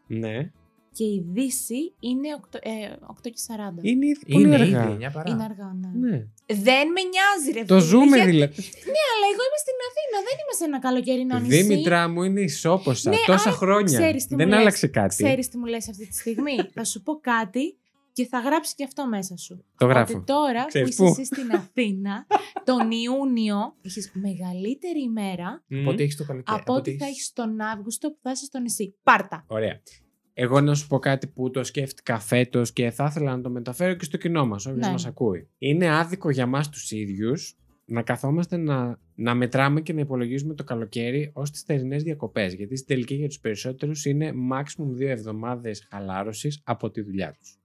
Ναι. Και η Δύση είναι 8, ε, 8 και 40. Είναι ήδη πολύ Είναι αργά. ήδη 9 παρά. Είναι αργά, ναι. Ναι. Δεν με νοιάζει, ρε Το φίλε, ζούμε γιατί- δηλαδή. Ναι, αλλά εγώ είμαι στην Αθήνα, δεν είμαι σε ένα καλοκαιρινό νησί. Δήμητρά μου είναι ισόποσα. Ναι, Τόσα άρα χρόνια. ξέρεις τι μου Δεν λες. άλλαξε κάτι. Ξέρεις τι μου λες αυτή τη στιγμή. θα σου πω κάτι και θα γράψει και αυτό μέσα σου. Το γράφω. Ότι τώρα Ξέρεις που είσαι πού; εσύ στην Αθήνα, τον Ιούνιο έχεις μεγαλύτερη ημέρα Μμμ. Από ότι έχεις το καλοκαίρι. από ό,τι θα έχεις τον Αύγουστο που θα είσαι στο νησί. Πάρτα. Ωραία. Εγώ να σου πω κάτι που το σκέφτηκα φέτος και θα ήθελα να το μεταφέρω και στο κοινό μας, όποιος Ναι. μας ακούει. Είναι άδικο για μας τους ίδιους να καθόμαστε να, να μετράμε και να υπολογίζουμε το καλοκαίρι ως τις θερινές διακοπές. Γιατί στην τελική για τους περισσότερους είναι maximum δύο εβδομάδες χαλάρωσης από τη δουλειά τους.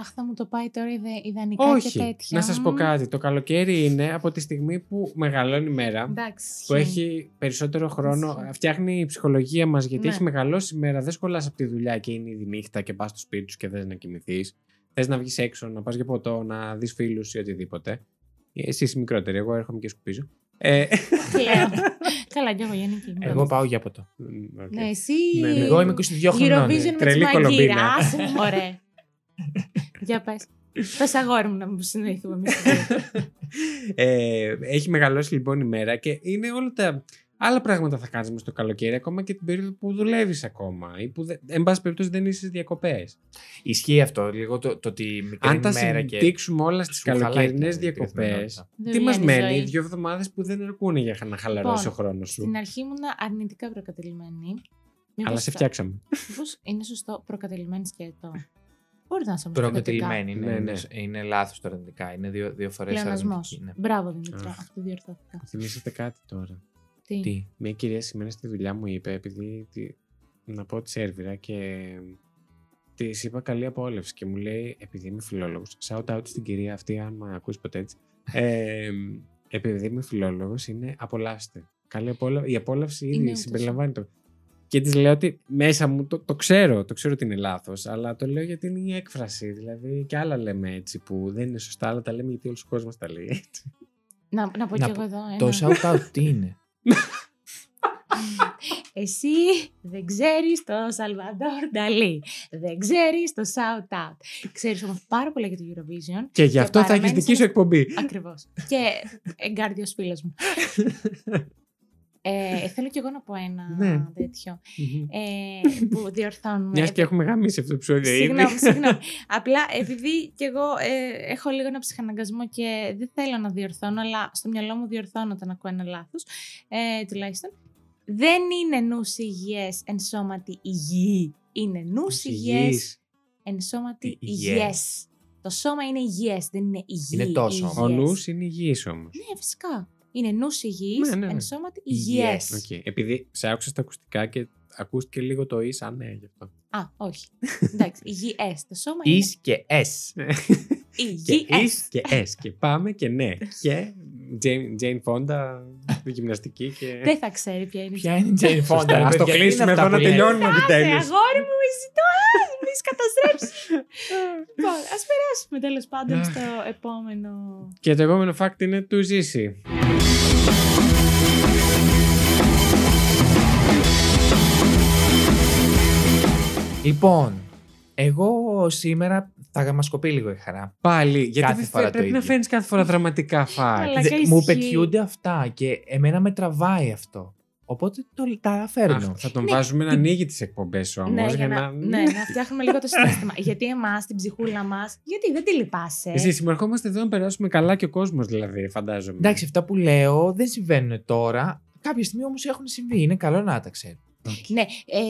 Αχ, θα μου το πάει τώρα ιδε, ιδανικά και Όχι. τέτοια. Να σας πω Μμμ. κάτι. Το καλοκαίρι είναι από τη στιγμή που μεγαλώνει η μέρα. Εντάξει. που έχει περισσότερο χρόνο. Ισχύει. Φτιάχνει η ψυχολογία μας γιατί Ναι. έχει μεγαλώσει η μέρα. Δεν σχολάς από τη δουλειά και είναι ήδη νύχτα και πας στο σπίτι σου και θε να κοιμηθείς. Θες να βγεις έξω, να πας για ποτό, να δεις φίλους ή οτιδήποτε. Εσύ είσαι μικρότερη, εγώ έρχομαι και σκουπίζω. Ε, Λέω. [laughs] Καλά, κι εγώ γενική. είμαι. Εγώ πάω για ποτό. μ, οκ. Ναι, εσύ. Ναι, ναι. Εγώ είμαι 22 χρονών. Eurovision ε. με Τρελή τη Κολομπίνα. μαγείρα. Άσε μου, ωραία. Για πες. Πες αγόρι μου να μου συνοηθούμε εμείς. ε, έχει μεγαλώσει λοιπόν η μέρα και είναι όλα τα άλλα πράγματα θα κάνεις μες το καλοκαίρι, ακόμα και την περίοδο που δουλεύεις ακόμα. Ή που, δεν- εν πάση περιπτώσει, δεν είσαι διακοπές. Ισχύει αυτό λίγο το, το ότι μικρή Αν τα μέρα και. συμπτύξουμε όλα στις σου χαλάει καλοκαιρινές την διακοπές, καθημερινότητα. Δεν τι μας βγαίνει μένει, ζωή. δύο εβδομάδες που δεν αρκούν για να χαλαρώσει Λοιπόν, ο χρόνος σου. Στην αρχή ήμουν αρνητικά προκατελημένη. Μήπως Αλλά σε θα- φτιάξαμε. Μήπως είναι σωστό προκατελημένη σκέτο. Μπορείτε να σε μου Προκατελημένη. Ναι, Ναι, είναι, ναι. είναι λάθος το αρνητικά. Είναι δύο, δύο φορές Πλεονασμό. αρνητική. Ναι. Μπράβο Δημήτρη, Αχ. αυτό διορθώθηκα. Θυμήσατε κάτι τώρα; Τι; Τι; Μια κυρία σήμερα στη δουλειά μου είπε, επειδή τη, να πω τη σερβιρα και της είπα καλή απόλαυση και μου λέει, επειδή είμαι φιλόλογος, shout out στην κυρία αυτή, αν με ακούσει ποτέ έτσι, [laughs] ε, επειδή είμαι φιλόλογος, είναι απολαύστε. Καλή απόλαυση, η απόλαυση Είναι ήδη ούτως. συμπεριλαμβάνει το. Και της λέω ότι μέσα μου το, το ξέρω, το ξέρω ότι είναι λάθος, αλλά το λέω γιατί είναι η έκφραση. Δηλαδή και άλλα λέμε έτσι που δεν είναι σωστά, αλλά τα λέμε γιατί όλος ο κόσμος τα λέει έτσι. Να, να πω Να κι πω- εγώ εδώ. Ένα. Το shout out τι είναι; [laughs] Εσύ δεν ξέρεις το Σαλβαντόρ Νταλή. Δεν ξέρεις το shout out. Ξέρεις όμως πάρα πολλά για το Eurovision. Και γι' αυτό θα έχεις παραμένεις δική σου ένας- εκπομπή. Ακριβώς. Και εγκάρδιος φίλος μου. [laughs] Ε, θέλω κι εγώ να πω ένα Ναι. τέτοιο. Μμμ. Ε, που διορθώνουμε. Μιας και έχουμε γαμίσει αυτό το επεισόδιο ήδη. Συγγνώμη, συγγνώμη. [laughs] Απλά επειδή κι εγώ ε, έχω λίγο ένα ψυχαναγκασμό και δεν θέλω να διορθώνω, αλλά στο μυαλό μου διορθώνω όταν ακούω ένα λάθος. Ε, τουλάχιστον. Δεν είναι νους υγιές εν σώματι υγιή. Είναι νους υγιές Υγιής. εν σώματι Υγιές. υγιές. Το σώμα είναι υγιές, δεν είναι υγιή. Είναι το σώμα. Ο υγιές. νους είναι υγιής όμως. Ναι, φυσικά. Είναι νους υγιής Ναι, ναι, ναι. εν σώματι Υγιές. υγιές. Οκ. Επειδή σε άκουσα στα ακουστικά και ακούστηκε λίγο το εις, αν ναι, γι' αυτό. Α, όχι. Εντάξει, υγιές. Το σώμα είναι Is και S. και υγιές. εις και S και πάμε και ναι. και Jane, Jane Fonda, τη γυμναστική και... Δεν θα ξέρει ποια είναι η Ποια είναι η Jane Fonda. Σωστά, ρε Ας το παιδιά, τι είναι κλείσουμε αυτά εδώ να που λέει. τελειώνουμε Άσε, επιτέλους. αγόρι μου, με ζητώ, α, με έχεις καταστρέψει. [laughs] λοιπόν, ας περάσουμε τέλος πάντων στο επόμενο. Και το επόμενο fact είναι του ζήσει. Λοιπόν, εγώ σήμερα θα μας κοπεί λίγο η χαρά. Πάλι, γιατί Κάθε δεν φορά θε- το πρέπει να ίδιο. φέρνεις κάθε φορά δραματικά fact. [laughs] Αλλά Δε- και μου ισχύει. πετιούνται αυτά και εμένα με τραβάει αυτό. Οπότε το, τα φέρνω. Αχ, θα τον Ναι, βάζουμε να την- ανοίγει τις εκπομπές όμως. ναι, για για να, να... ναι, να φτιάχνουμε λίγο το συνέστημα. [laughs] γιατί εμάς, την ψυχούλα μας, γιατί δεν τη λυπάσαι; Εσύ συμμερχόμαστε εδώ να περάσουμε καλά και ο κόσμος δηλαδή, φαντάζομαι. Εντάξει, αυτά που λέω δεν συμβαίνουν τώρα. Κάποια στιγμή όμως έχουν συμβεί. Είναι καλό να τα ξέρω. Ναι, ε,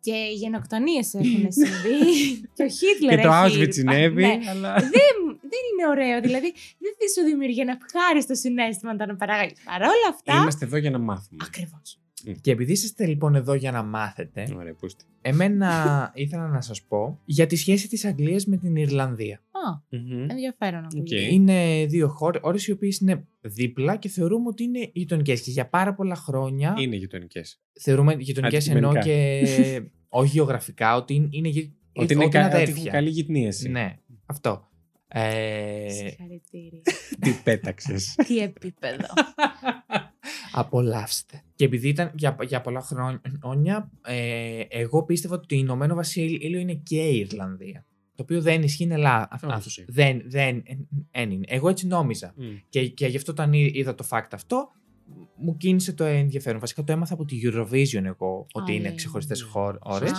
και οι γενοκτονίες έχουν συμβεί. [laughs] και ο Χίτλερ και το έχει Auschwitz συνέβη, Ναι. αλλά... δεν, δεν είναι ωραίο. Δηλαδή, δεν θα σου δημιουργεί ένα ευχάριστο συνέστημα όταν παράγει. Παρ' όλα αυτά. Είμαστε εδώ για να μάθουμε. Ακριβώς. Και επειδή είστε λοιπόν εδώ για να μάθετε, Ωραία, πούστε. εμένα [laughs] ήθελα να σας πω για τη σχέση της Αγγλίας με την Ιρλανδία. Α, ενδιαφέρον να Οκ. Είναι δύο χώρες, ώρες οι οποίες είναι δίπλα και θεωρούμε ότι είναι γειτονικές. Και για πάρα πολλά χρόνια Είναι γειτονικές. θεωρούμε γειτονικές εννοώ Αντικειμενικά. και [laughs] όχι γεωγραφικά, ότι είναι, είναι, γε- Ότι είναι, κα... ότι αδέρφια. έχουν καλή γειτνίαση. Ναι, αυτό. Ε, Συγχαρητήρια. Τι πέταξες. [laughs] Τι επίπεδο. απολαύστε. Και επειδή ήταν για, για πολλά χρόνια, ε, εγώ πίστευα ότι το Ηνωμένο Βασίλειο είναι και η Ιρλανδία. Το οποίο δεν ισχύει, είναι λάθος. Όχι. Δεν, δεν, δεν είναι. Εγώ έτσι νόμιζα. Και, και γι' αυτό όταν εί- είδα το fact αυτό, μου κίνησε το ενδιαφέρον. Βασικά το έμαθα από τη Eurovision εγώ, ότι Α, είναι ναι. ξεχωριστές Ναι. ώρες.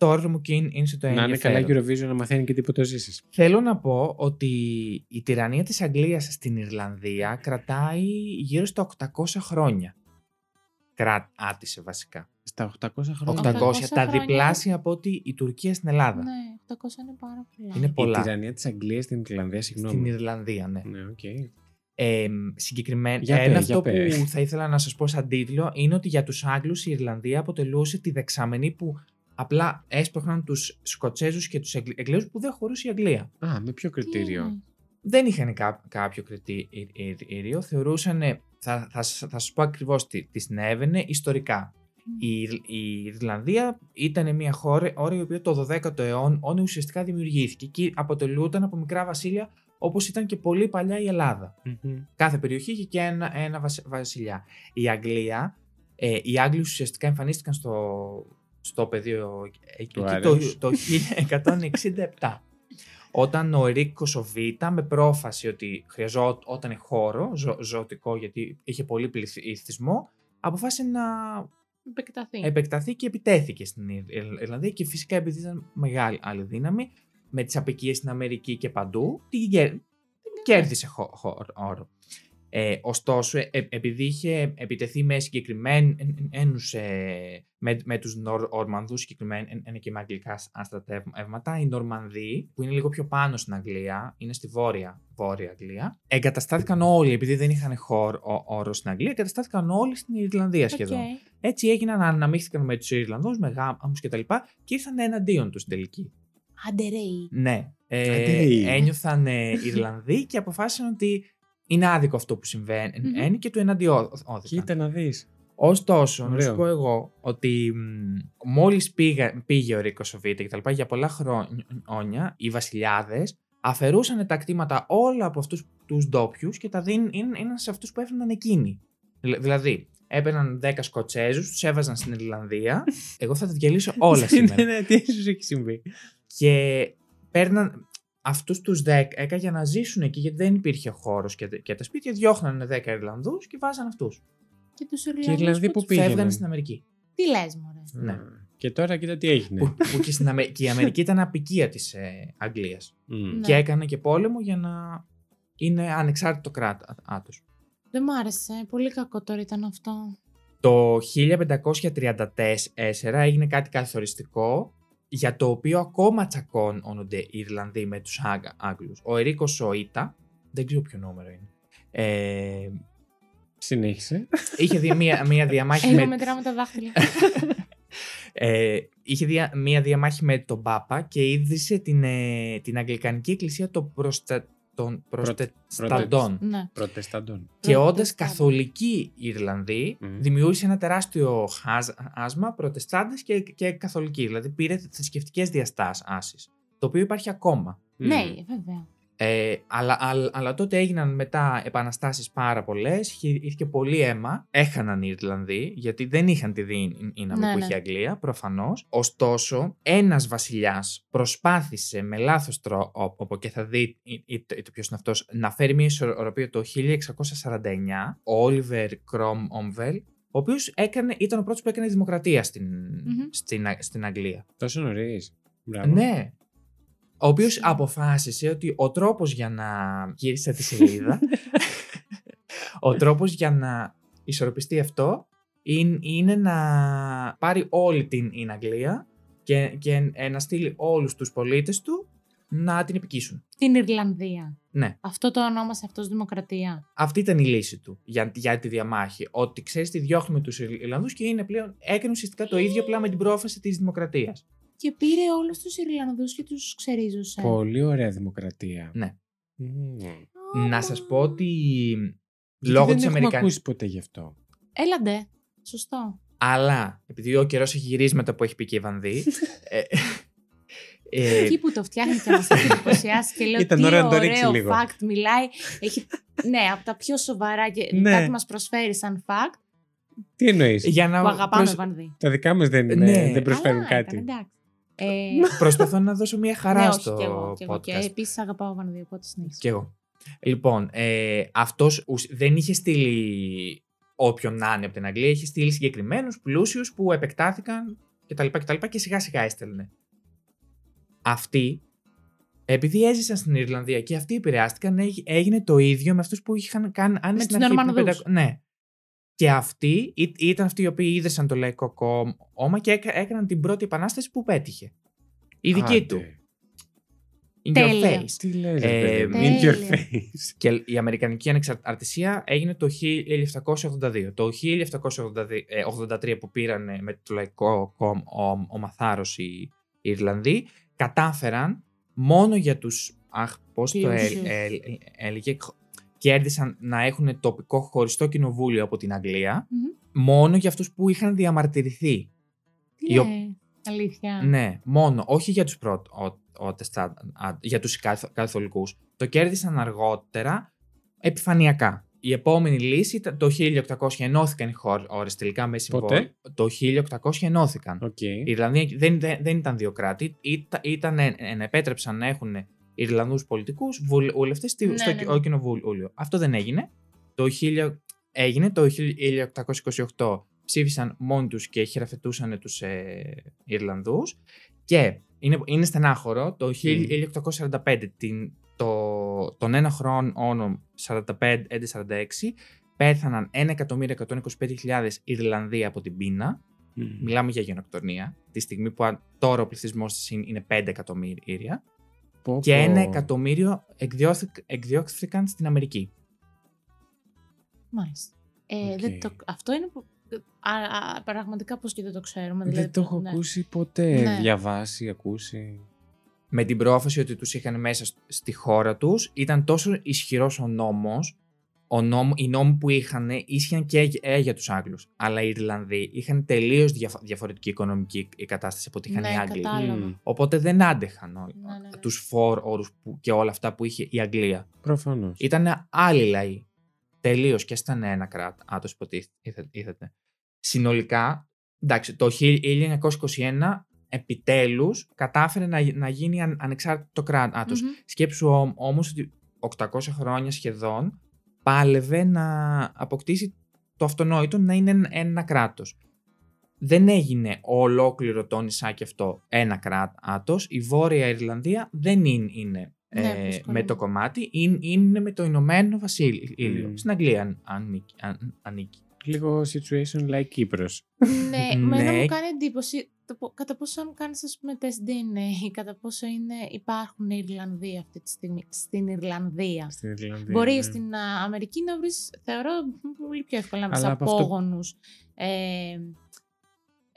Σωστά. Α, ναι. Αλλά τώρα μου κίνησε το Να είναι ενδιαφέρον. καλά Eurovision να μαθαίνει και τίποτα ζήσεις. Θέλω να πω ότι η τυραννία της Αγγλίας στην Ιρλανδία κρατάει γύρω στα 800 χρόνια. Κράτησε βασικά. Στα 800 800, χρόνια. 800 τα χρόνια. διπλάσια από ότι η Τουρκία στην Ελλάδα. Ναι, 800 είναι πάρα πολλά. Είναι Η πολλά. τυραννία της Αγγλίας στην Ιρλανδία, Στην συγγνώμη. Ιρλανδία, ναι. Ναι, οκ. Ε, συγκεκριμένα, Για ένα πες, αυτό για πες. που θα ήθελα να σας πω σαν τίτλο είναι ότι για τους Άγγλους η Ιρλανδία αποτελούσε τη δεξαμενή που απλά έσπρωχναν τους Σκοτσέζους και τους Εγγλ- Εγγλέζους που δεν χωρούσε η Αγγλία. Α, με ποιο Τι κριτήριο; είναι. δεν είχαν κά- κάποιο κριτήριο. Θεωρούσαν, θα, θα, σ- θα σας πω ακριβώς τι, τι συνέβαινε ιστορικά. Η, Ιρ- η Ιρλανδία ήταν μια χώρα ώρα η οποία το 12ο αιώνα ουσιαστικά δημιουργήθηκε και αποτελούταν από μικρά βασίλεια όπως ήταν και πολύ παλιά η Ελλάδα. Μμμ. Κάθε περιοχή είχε και ένα, ένα βασ- βασιλιά. Η Αγγλία, ε, οι Άγγλοι ουσιαστικά εμφανίστηκαν στο, στο πεδίο εκεί Του το, Άρεος. το 1167. όταν ο Ερρίκος ο Βήτα με πρόφαση ότι χρειαζόταν χώρο ζω, ζωτικό γιατί είχε πολύ πληθυσμό, αποφάσισε να Επεκταθεί. επεκταθεί και επιτέθηκε στην Ιρ- Ιρλανδία και φυσικά επειδή ήταν μεγάλη άλλη δύναμη με τις αποικίες στην Αμερική και παντού την κέρ- κέρδισε χω- χώρο. Ε, ωστόσο, ε, ε, επειδή είχε επιτεθεί με συγκεκριμένους ε, με, με τους Νορ- Ορμανδούς συγκεκριμένα ε, και με αγγλικά σ- στρατεύματα, οι Νορμανδοί, που είναι λίγο πιο πάνω στην Αγγλία, είναι στη βόρεια, βόρεια Αγγλία, εγκαταστάθηκαν όλοι, επειδή δεν είχαν χώρο όρο στην Αγγλία, εγκαταστάθηκαν όλοι στην Ιρλανδία σχεδόν. Οκ. Έτσι έγιναν, αναμίχθηκαν με τους Ιρλανδούς, με γάμους κτλ. Και, και ήρθαν εναντίον τους στην τελική. Άντε ρε. ή. Ναι. Ε, Αντί. ένιωθαν ε, Ιρλανδοί και αποφάσισαν ότι είναι άδικο αυτό που συμβαίνει Μμμ. και του εναντιώθηκαν. Κοίτα να δεις. Ωστόσο, να σου Ωραίο. πω εγώ ότι μόλις πήγε ο Ρίκος Σοβίτα και τα λοιπά, για πολλά χρόνια οι βασιλιάδες αφαιρούσαν τα κτήματα όλα από αυτούς τους ντόπιους και τα δίνουν σε αυτούς που έφερναν εκείνοι. Δηλα- Δηλαδή, έπαιρναν 10 Σκοτσέζους, τους έβαζαν στην Ιρλανδία. [laughs] Εγώ θα τα διαλύσω όλα σήμερα. Ναι, ναι, τι ίσως έχει συμβεί. και παίρναν αυτούς τους 10 για να ζήσουν εκεί, γιατί δεν υπήρχε χώρος και, και τα σπίτια. Διώχνανε 10 Ιρλανδούς και βάζαν αυτούς. Και τους Και οι Ιρλανδούς Ιρλανδοί που που τους- πήγαιναν. Φεύγανε στην Αμερική. Τι λες μωρέ. Ναι. Α, Και τώρα κοίτα τι έγινε. που, που και, στην Αμε- και η Αμερική ήταν απικία της ε, Αγγλίας. Μμ. Ναι. Και έκανε και πόλεμο για να είναι ανεξάρτητο κράτο. Δεν μ' άρεσε. Πολύ κακό τώρα ήταν αυτό. Το 1534 έγινε κάτι καθοριστικό για το οποίο ακόμα τσακώνονται οι Ιρλανδοί με τους Άγ- Άγγλους. Ο Ερίκο Σοΐτα, δεν ξέρω ποιο νούμερο είναι, ε, Συνέχισε. είχε δει μία, μία διαμάχη Εγώ με... μετράμε τα δάχτυλα. [laughs] Ε, είχε δια, μία διαμάχη με τον Πάπα και ίδρυσε την, ε, την Αγγλικανική Εκκλησία των, προστα, των Προστεταντών. ναι. Προτεσταντών. Και όντας Προτεστάντων. καθολικοί Ιρλανδοί, Μμμ. δημιούργησε ένα τεράστιο χάζ- άσμα Προτεστάντες και, και καθολικοί. Δηλαδή πήρε θρησκευτικές διαστάσεις. Το οποίο υπάρχει ακόμα. Μμ. Ναι, βέβαια. Ε, αλλά, αλλά, αλλά τότε έγιναν μετά επαναστάσεις πάρα πολλές, είχε, είχε πολύ αίμα, έχαναν οι Ιρλανδοί, γιατί δεν είχαν τη δύναμη Ναι, που ναι. είχε η Αγγλία, προφανώς. Ωστόσο, ένας βασιλιάς προσπάθησε με λάθος τρόπο, και θα δει ή- ή το, ή το ποιος είναι αυτός, να φέρει μια ισορροπία το 1649, ο Όλιβερ Κρόμ Ομβέλ, ο οποίος έκανε, ήταν ο πρώτος που έκανε δημοκρατία στην, Μμμ. στην, Α- στην Αγγλία. Τόσο νωρίς. Μπράβο. Ναι. Ο οποίος Σίγουρα. αποφάσισε ότι ο τρόπος για να. γύρισα τη σελίδα. [laughs] ο τρόπος για να ισορροπιστεί αυτό είναι, είναι να πάρει όλη την, την Αγγλία και, και ε, να στείλει όλους τους πολίτες του να την επικίσουν. Την Ιρλανδία. Ναι. Αυτό το ονόμασε αυτός δημοκρατία. Αυτή ήταν η λύση του για, για τη διαμάχη. Ότι ξέρεις τι διώχνουμε τους Ιρλανδούς και είναι πλέον, έκανε ουσιαστικά το ίδιο απλά με την πρόφαση της δημοκρατίας. Και πήρε όλους τους Ιρλανδούς και τους ξερίζωσε. Πολύ ωραία δημοκρατία. Ναι. Μμμ. Να σας πω ότι Γιατί λόγω δεν της έχουμε Αμερικανική. ακούσει ποτέ γι' αυτό. Έλαντε. Σωστό. Αλλά επειδή ο καιρός έχει γυρίσει μετά που έχει πει και η Βανδύ. [laughs] ε, ε, Εκεί που το φτιάχνει και μας έχει εντυπωσιάσει και λέω Ήταν τι ώρα να το ρίξει ωραίο λίγο. fact μιλάει. Έχει, ναι, από τα πιο σοβαρά και Ναι. κάτι μας προσφέρει σαν fact Τι εννοείς; για να που αγαπάμε προσ- Βανδύ. Τα δικά μας δεν, είναι, Ναι. δεν προσφέρουν Καλά κάτι. ήταν, εντάξει. Ε, προσπαθώ να δώσω μια χαρά ναι, όχι στο και εγώ. Και, εγώ. και podcast. επίσης αγαπάω Βανδύ, οπότε συνέχισε. Κι εγώ. Λοιπόν, ε, αυτός ουσ- δεν είχε στείλει όποιον να είναι από την Αγγλία, είχε στείλει συγκεκριμένους πλούσιους που επεκτάθηκαν κτλ. Και, και, και σιγά σιγά έστελνε. Αυτοί, επειδή έζησαν στην Ιρλανδία και αυτοί επηρεάστηκαν, έγι- έγινε το ίδιο με αυτούς που είχαν κάνει αν Με στην τους αρχή που Νορμανδούς. πεντα- Ναι. Και αυτοί ή- ήταν αυτοί οι οποίοι ίδρυσαν το Λαϊκό Κόμμα και έκα- έκαναν την πρώτη επανάσταση που πέτυχε. Η δική Άντε. του. In your Τέλεια. face. Τι λες, Ε, ρε παιδί μου. In your τέλεια. face. Και η Αμερικανική Ανεξαρτησία έγινε το 1782. Το 1783 που πήραν ε, με το λαϊκό κόμμα ο, ο Μαθάρος οι, οι Ιρλανδοί κατάφεραν μόνο για τους αχ πώς το ε, Πλούσιους. ε, ε, έλεγε κέρδισαν να έχουν τοπικό χωριστό κοινοβούλιο από την Αγγλία Μμμ. μόνο για αυτούς που είχαν διαμαρτυρηθεί. Τι Η ο- λέει, αλήθεια. Ναι, μόνο. Όχι για τους πρώτες, για τους καθ- καθολικούς. Το κέρδισαν αργότερα, επιφανειακά. Η επόμενη λύση ήταν το 1800 ενώθηκαν οι χώρες τελικά με συμβόλαιο. Το 1800 ενώθηκαν. Οκ. Η Ιρλανδία δεν, δεν, δεν ήταν δύο κράτη, ήταν, ήταν, ε, ε, επέτρεψαν να έχουν Ιρλανδούς πολιτικούς βουλευτές στη- Ναι, στο ναι, ο ναι. κοινοβούλιο. Αυτό δεν έγινε. Το 1000 έγινε το 1828 ψήφισαν μόνοι τους και χειραφετούσαν τους ε, Ιρλανδούς και είναι, είναι στενάχωρο το 1845 την, το, τον ένα χρόνο 45-46 πέθαναν 1.125.000 Ιρλανδοί από την πείνα Μμ. Μιλάμε για γενοκτονία, τη στιγμή που αν- τώρα ο πληθυσμός της είναι 5 εκατομμύρια Πω, και πω. ένα εκατομμύριο εκδιώθη- εκδιώχθηκαν στην Αμερική. Μάλιστα. Ε, Οκ. δεν το, αυτό είναι που, α, α, πραγματικά πώς και δεν το ξέρουμε. Δεν δηλαδή, το έχω ναι. ακούσει ποτέ. Ναι. Διαβάσει, ακούσει. Με την πρόφαση ότι τους είχαν μέσα σ- στη χώρα τους, ήταν τόσο ισχυρός ο νόμος, ο νόμο, οι νόμοι που είχαν ίσχυαν και για- ε, για τους Άγγλους. Αλλά οι Ιρλανδοί είχαν τελείως διαφο- διαφορετική οικονομική κατάσταση από ό,τι είχαν Ναι, οι Άγγλοι. κατάλαβα. Μμ. Οπότε δεν άντεχαν όλοι. Ναι, ναι, ναι. Τους φορ όρους που, και όλα αυτά που είχε η Αγγλία. Προφανώς. Ήταν άλλοι λαοί. Τελείως και ήταν ένα κράτο, υποτίθεται. Συνολικά, εντάξει, το 1921 επιτέλους κατάφερε να, να γίνει αν, ανεξάρτητο κράτος. Μμμ. Σκέψου όμ- όμως ότι 800 χρόνια σχεδόν πάλευε να αποκτήσει το αυτονόητο να είναι ένα, ένα κράτος. Δεν έγινε ολόκληρο το νησάκι αυτό ένα κράτος. Η Βόρεια Ιρλανδία δεν είναι, είναι, Ναι, ε, πώς με το το κομμάτι, είναι, είναι με το Ηνωμένο Βασίλειο. Μμ. Στην Αγγλία αν- ανήκει. αν- ανήκει. Λίγο situation like Κύπρος. Ναι, [laughs] μένα Ναι. μου κάνει εντύπωση το, πο- κατά πόσο αν κάνεις ας πούμε τεστ DNA ή κατά πόσο είναι, υπάρχουν Ιρλανδοί αυτή τη στιγμή στην Ιρλανδία. Στην Ιρλανδία. Μπορεί ναι. στην α, Αμερική να βρεις, θεωρώ, πολύ πιο εύκολα να βρεις Αλλά από αυτό- απόγονους ε,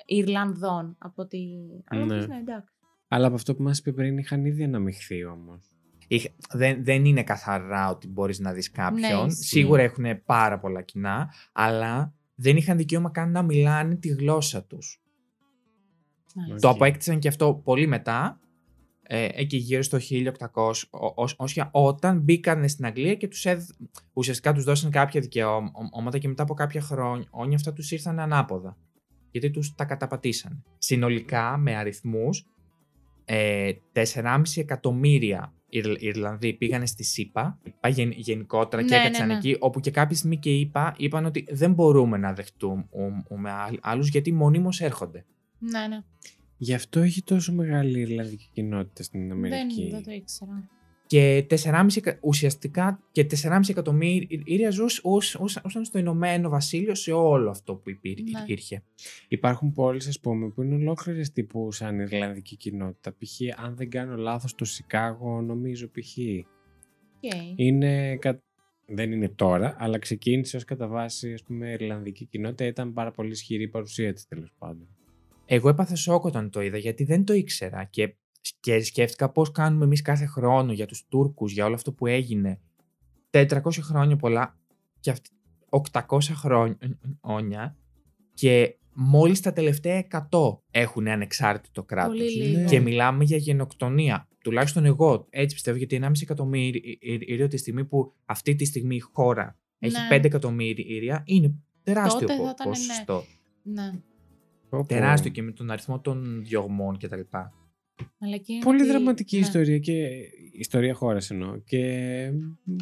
Ιρλανδών από ότι... Αλλά Ναι. ναι. ναι, εντάξει. Αλλά από αυτό που μας είπε πριν είχαν ήδη αναμειχθεί όμως. Είχ- δεν, δεν είναι καθαρά ότι μπορείς να δεις κάποιον. ισχύει. Σίγουρα έχουν πάρα πολλά κοινά, αλλά δεν είχαν δικαίωμα καν να μιλάνε τη γλώσσα τους. Μάλιστα. Το Οκ. αποέκτησαν και αυτό πολύ μετά, ε, εκεί γύρω στο 1800, ουσια- όταν μπήκαν στην Αγγλία και τους έδ, ουσιαστικά τους δώσαν κάποια δικαιώματα και μετά από κάποια χρόνια αυτά τους ήρθαν ανάποδα. Γιατί τους τα καταπατήσαν. Συνολικά με αριθμούς, ε, 4,5 εκατομμύρια Ιρ- Ιρλανδοί πήγανε στη ΣΥΠΑ, είπα γεν, γενικότερα και Ναι, έκατσαν ναι, ναι. εκεί, όπου και κάποια στιγμή και είπα, είπαν ότι δεν μπορούμε να δεχτούμε άλλ- άλλους γιατί μονίμως έρχονται. Ναι, ναι. Γι' αυτό έχει τόσο μεγάλη Ιρλανδική κοινότητα στην Αμερική. Δεν, δεν το ήξερα. Και 4,5 εκα- ουσιαστικά και 4,5 εκατομμύρια ζούσ- ζούσαν στο Ηνωμένο Βασίλειο σε όλο αυτό που υπήρ- Ναι. υπήρχε. Υπάρχουν πόλεις, ας πούμε, που είναι ολόκληρες τύπου σαν Ιρλανδική κοινότητα. Π.χ. αν δεν κάνω λάθος, το Σικάγο νομίζω π.χ. Οκ. είναι. κα- Δεν είναι τώρα, αλλά ξεκίνησε ως κατά βάση, ας πούμε, Ιρλανδική κοινότητα. Ήταν πάρα πολύ ισχυρή η παρουσία της, τέλος πάντων. Εγώ έπαθα σοκ όταν το είδα γιατί δεν το ήξερα και, και σκέφτηκα πώς κάνουμε εμείς κάθε χρόνο για τους Τούρκους, για όλο αυτό που έγινε 400 χρόνια πολλά και αυτοί 800 χρόνια και μόλις τα τελευταία 100 έχουν ανεξάρτητο κράτος. Πολύ Ναι. λίγο. Και μιλάμε για γενοκτονία. Τουλάχιστον εγώ έτσι πιστεύω, γιατί 1,5 εκατομμύριο τη στιγμή που αυτή τη στιγμή η χώρα έχει Ναι. 5 εκατομμύρια είναι τεράστιο Τότε θα πο- ήταν, ναι. ποσοστό. Ναι. Πω, πω. Τεράστιο και με τον αριθμό των διωγμών κτλ. Αλλά και είναι Πολύ ότι- δραματική ναι. ιστορία και ιστορία χώρας εννοώ. Και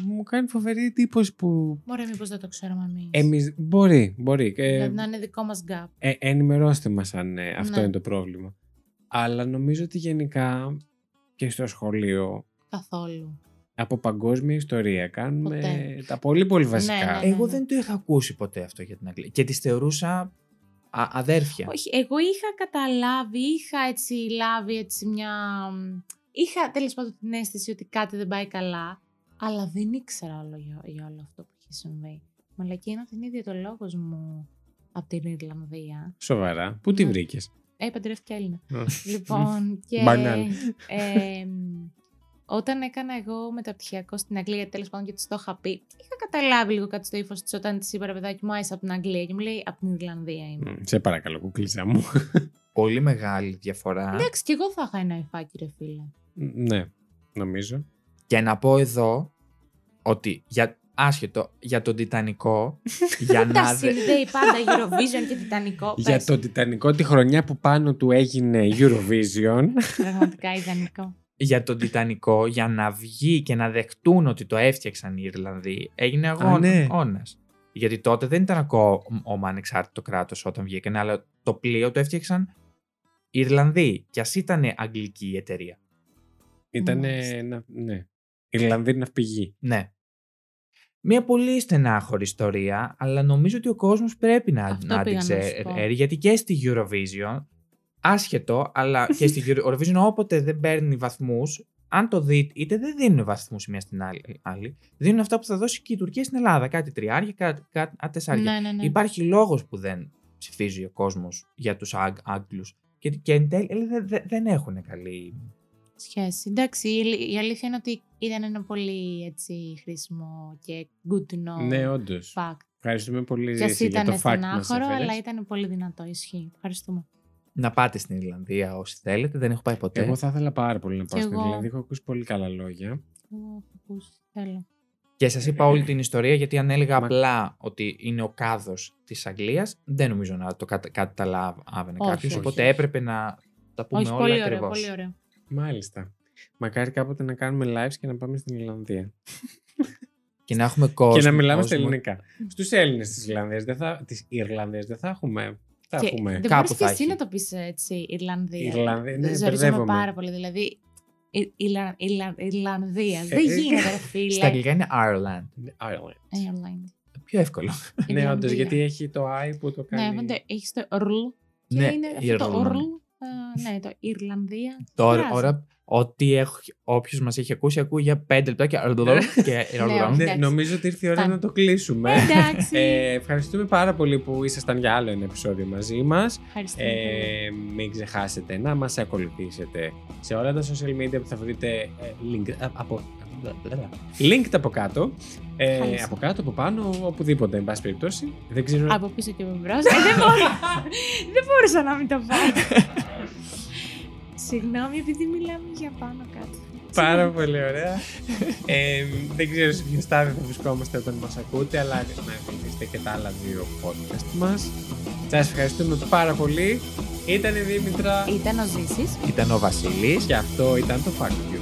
μου κάνει φοβερή εντύπωση που Μωρέ, μήπως δεν το ξέρουμε εμείς. εμείς μπορεί, μπορεί. Ε, Δηλαδή να είναι δικό μας gap. ε, ενημερώστε μας αν ε, αυτό Ναι. είναι το πρόβλημα. Αλλά νομίζω ότι γενικά και στο σχολείο Καθόλου. από παγκόσμια ιστορία κάνουμε Ποτέ. τα πολύ πολύ βασικά. Ναι, ναι. Εγώ δεν το είχα ακούσει ποτέ αυτό για την Αγγλία. Και τις θεωρούσα α- αδέρφια. Όχι, εγώ είχα καταλάβει, είχα έτσι λάβει έτσι μια... Είχα τέλος πάντων την αίσθηση ότι κάτι δεν πάει καλά, αλλά δεν ήξερα όλο για, για όλο αυτό που είχε συμβεί. Μαλακή είναι ότι είναι ιδιωτολόγος μου από την Ιρλανδία. Σοβαρά. Πού τη Ναι. βρήκες; Ε, παντρεύτηκε Έλληνα. Α. Λοιπόν, [laughs] και Μπανάλ. ε, όταν έκανα εγώ μεταπτυχιακό στην Αγγλία, γιατί τέλος πάντων και τη το είχα πει, είχα καταλάβει λίγο κάτι στο ύφος της όταν της είπα ρε παιδάκι μου, άισα από την Αγγλία και μου λέει από την Ιρλανδία είμαι. Μ, Σε παρακαλώ, κουκλίτσα μου. [laughs] Πολύ μεγάλη διαφορά. Εντάξει, και εγώ θα είχα ένα υφάκι, ρε φίλε. ναι, νομίζω. Και να πω εδώ ότι για, άσχετο για τον Τιτανικό, [laughs] για Τα να, δε- συνδέει πάντα [laughs] Eurovision και Τιτανικό. Για Πες. το Τιτανικό τη χρονιά που πάνω του έγινε Eurovision. Πραγματικά ιδανικό. Για τον Τιτανικό για να βγει και να δεχτούν ότι το έφτιαξαν οι Ιρλανδοί έγινε αγώνας. ναι. Γιατί τότε δεν ήταν ακόμα ανεξάρτητο κράτος όταν βγήκαν, αλλά το πλοίο το έφτιαξαν οι Ιρλανδοί. Κι ας ήταν αγγλική η εταιρεία. Ήταν. Μάλιστα. Ναι. Ιρλανδή ναυπηγή. Ναι. Μια πολύ στενάχωρη ιστορία, αλλά νομίζω ότι ο κόσμος πρέπει να, Αυτό να την πήγα να σου πω. ξέρει, γιατί και στη Eurovision, άσχετο, αλλά [laughs] και στη Eurovision όποτε δεν παίρνει βαθμούς, αν το δείτε, είτε δεν δίνουν βαθμούς η μία στην άλλη, άλλη, δίνουν αυτά που θα δώσει και η Τουρκία στην Ελλάδα, κάτι τριάρια, κάτι, κάτι α, τεσσάρια. Ναι, ναι, ναι. Υπάρχει λόγος που δεν ψηφίζει ο κόσμος για τους Άγ, Άγγλους και, και εν τέλει ε, δε- δε- δεν έχουν καλή... Σχέση. Εντάξει, η, η αλήθεια είναι ότι ήταν ένα πολύ έτσι, χρήσιμο και good to know Ναι, όντως. fact. Ευχαριστούμε πολύ Κι ας Ζήση, για το ήταν fact μας στενάχωρο, έφερες. αλλά ήταν πολύ δυνατό. Ισχύει. Ευχαριστούμε. Να πάτε στην Ιρλανδία όσοι θέλετε, δεν έχω πάει ποτέ. Εγώ θα ήθελα πάρα πολύ να πάω Κι στην εγώ. Ιρλανδία. Έχω ακούσει πολύ καλά λόγια. Εγώ έχω ακούσεις. Θέλω. Και σας είπα όλη την ιστορία γιατί αν έλεγα Μα- απλά ότι είναι ο κάδος της Αγγλίας, δεν νομίζω να το κατα- καταλάβαινε Όχι, κάποιος. όχι, Οπότε όχι. έπρεπε να τα πούμε Όχι, όλα πολύ ωραίο, ακριβώς. πολύ ωραίο. Μάλιστα. Μακάρι κάποτε να κάνουμε lives και να πάμε στην Ιρλανδία. [laughs] Και να έχουμε κόσμο. και να μιλάμε στα κόσμο. ελληνικά. Στους Έλληνες της Ιρλανδίας, δεν θα, της Ιρλανδίας δεν θα έχουμε. Θα Και έχουμε. δεν Κάπου μπορείς και θα εσύ έχει. να το πεις έτσι, Ιρλανδία. Ιρλανδία, ναι, Ζορίζομαι μπερδεύομαι. πάρα πολύ. Δηλαδή, Ι- Ιλα- Ιλα- Ιρλανδία. Δεν ε, γίνεται, ρε φίλε. Στα αγγλικά είναι Ireland. Ireland. Ireland. Πιο εύκολο. Ναι, όντως, Ιρλανδία. γιατί έχει το I που το κάνει. Ναι, 근데 έχει το ρλ. Και Ναι, είναι αυτό το Ιρλανδία. Ρλ. ε, Ναι, το Ιρλανδία. Τώρα, Πειράζει. ώρα, ό,τι όποιος μας έχει ακούσει, ακούει για πέντε λεπτά και. και Ireland. [laughs] όχι. Ναι, εντάξει. νομίζω ότι ήρθε η ώρα Φτάνει. να το κλείσουμε. Εντάξει. Ε, ευχαριστούμε πάρα πολύ που ήσασταν για άλλο ένα επεισόδιο μαζί μας. Ευχαριστούμε πολύ. Ε, μην ξεχάσετε να μας ακολουθήσετε σε όλα τα social media που θα βρείτε ε, link, α, από, linked από κάτω. Ε, Χάλασε. από κάτω, από πάνω, οπουδήποτε, εν πάση περιπτώσει. Δεν ξέρω. Από πίσω και από μπρος. Ε, δεν, μπορώ- δεν μπορούσα να μην το πω. Συγγνώμη, επειδή μιλάμε για πάνω κάτω. Πάρα πολύ ωραία. ε, δεν ξέρω σε ποιο στάδιο θα βρισκόμαστε όταν μας ακούτε, αλλά να ακολουθήσετε και τα άλλα δύο podcast μας. Σας ευχαριστούμε πάρα πολύ. Ήταν η Δήμητρα Ήταν ο Ζήσης. Ήταν ο Βασίλης. και αυτό ήταν το Fact You.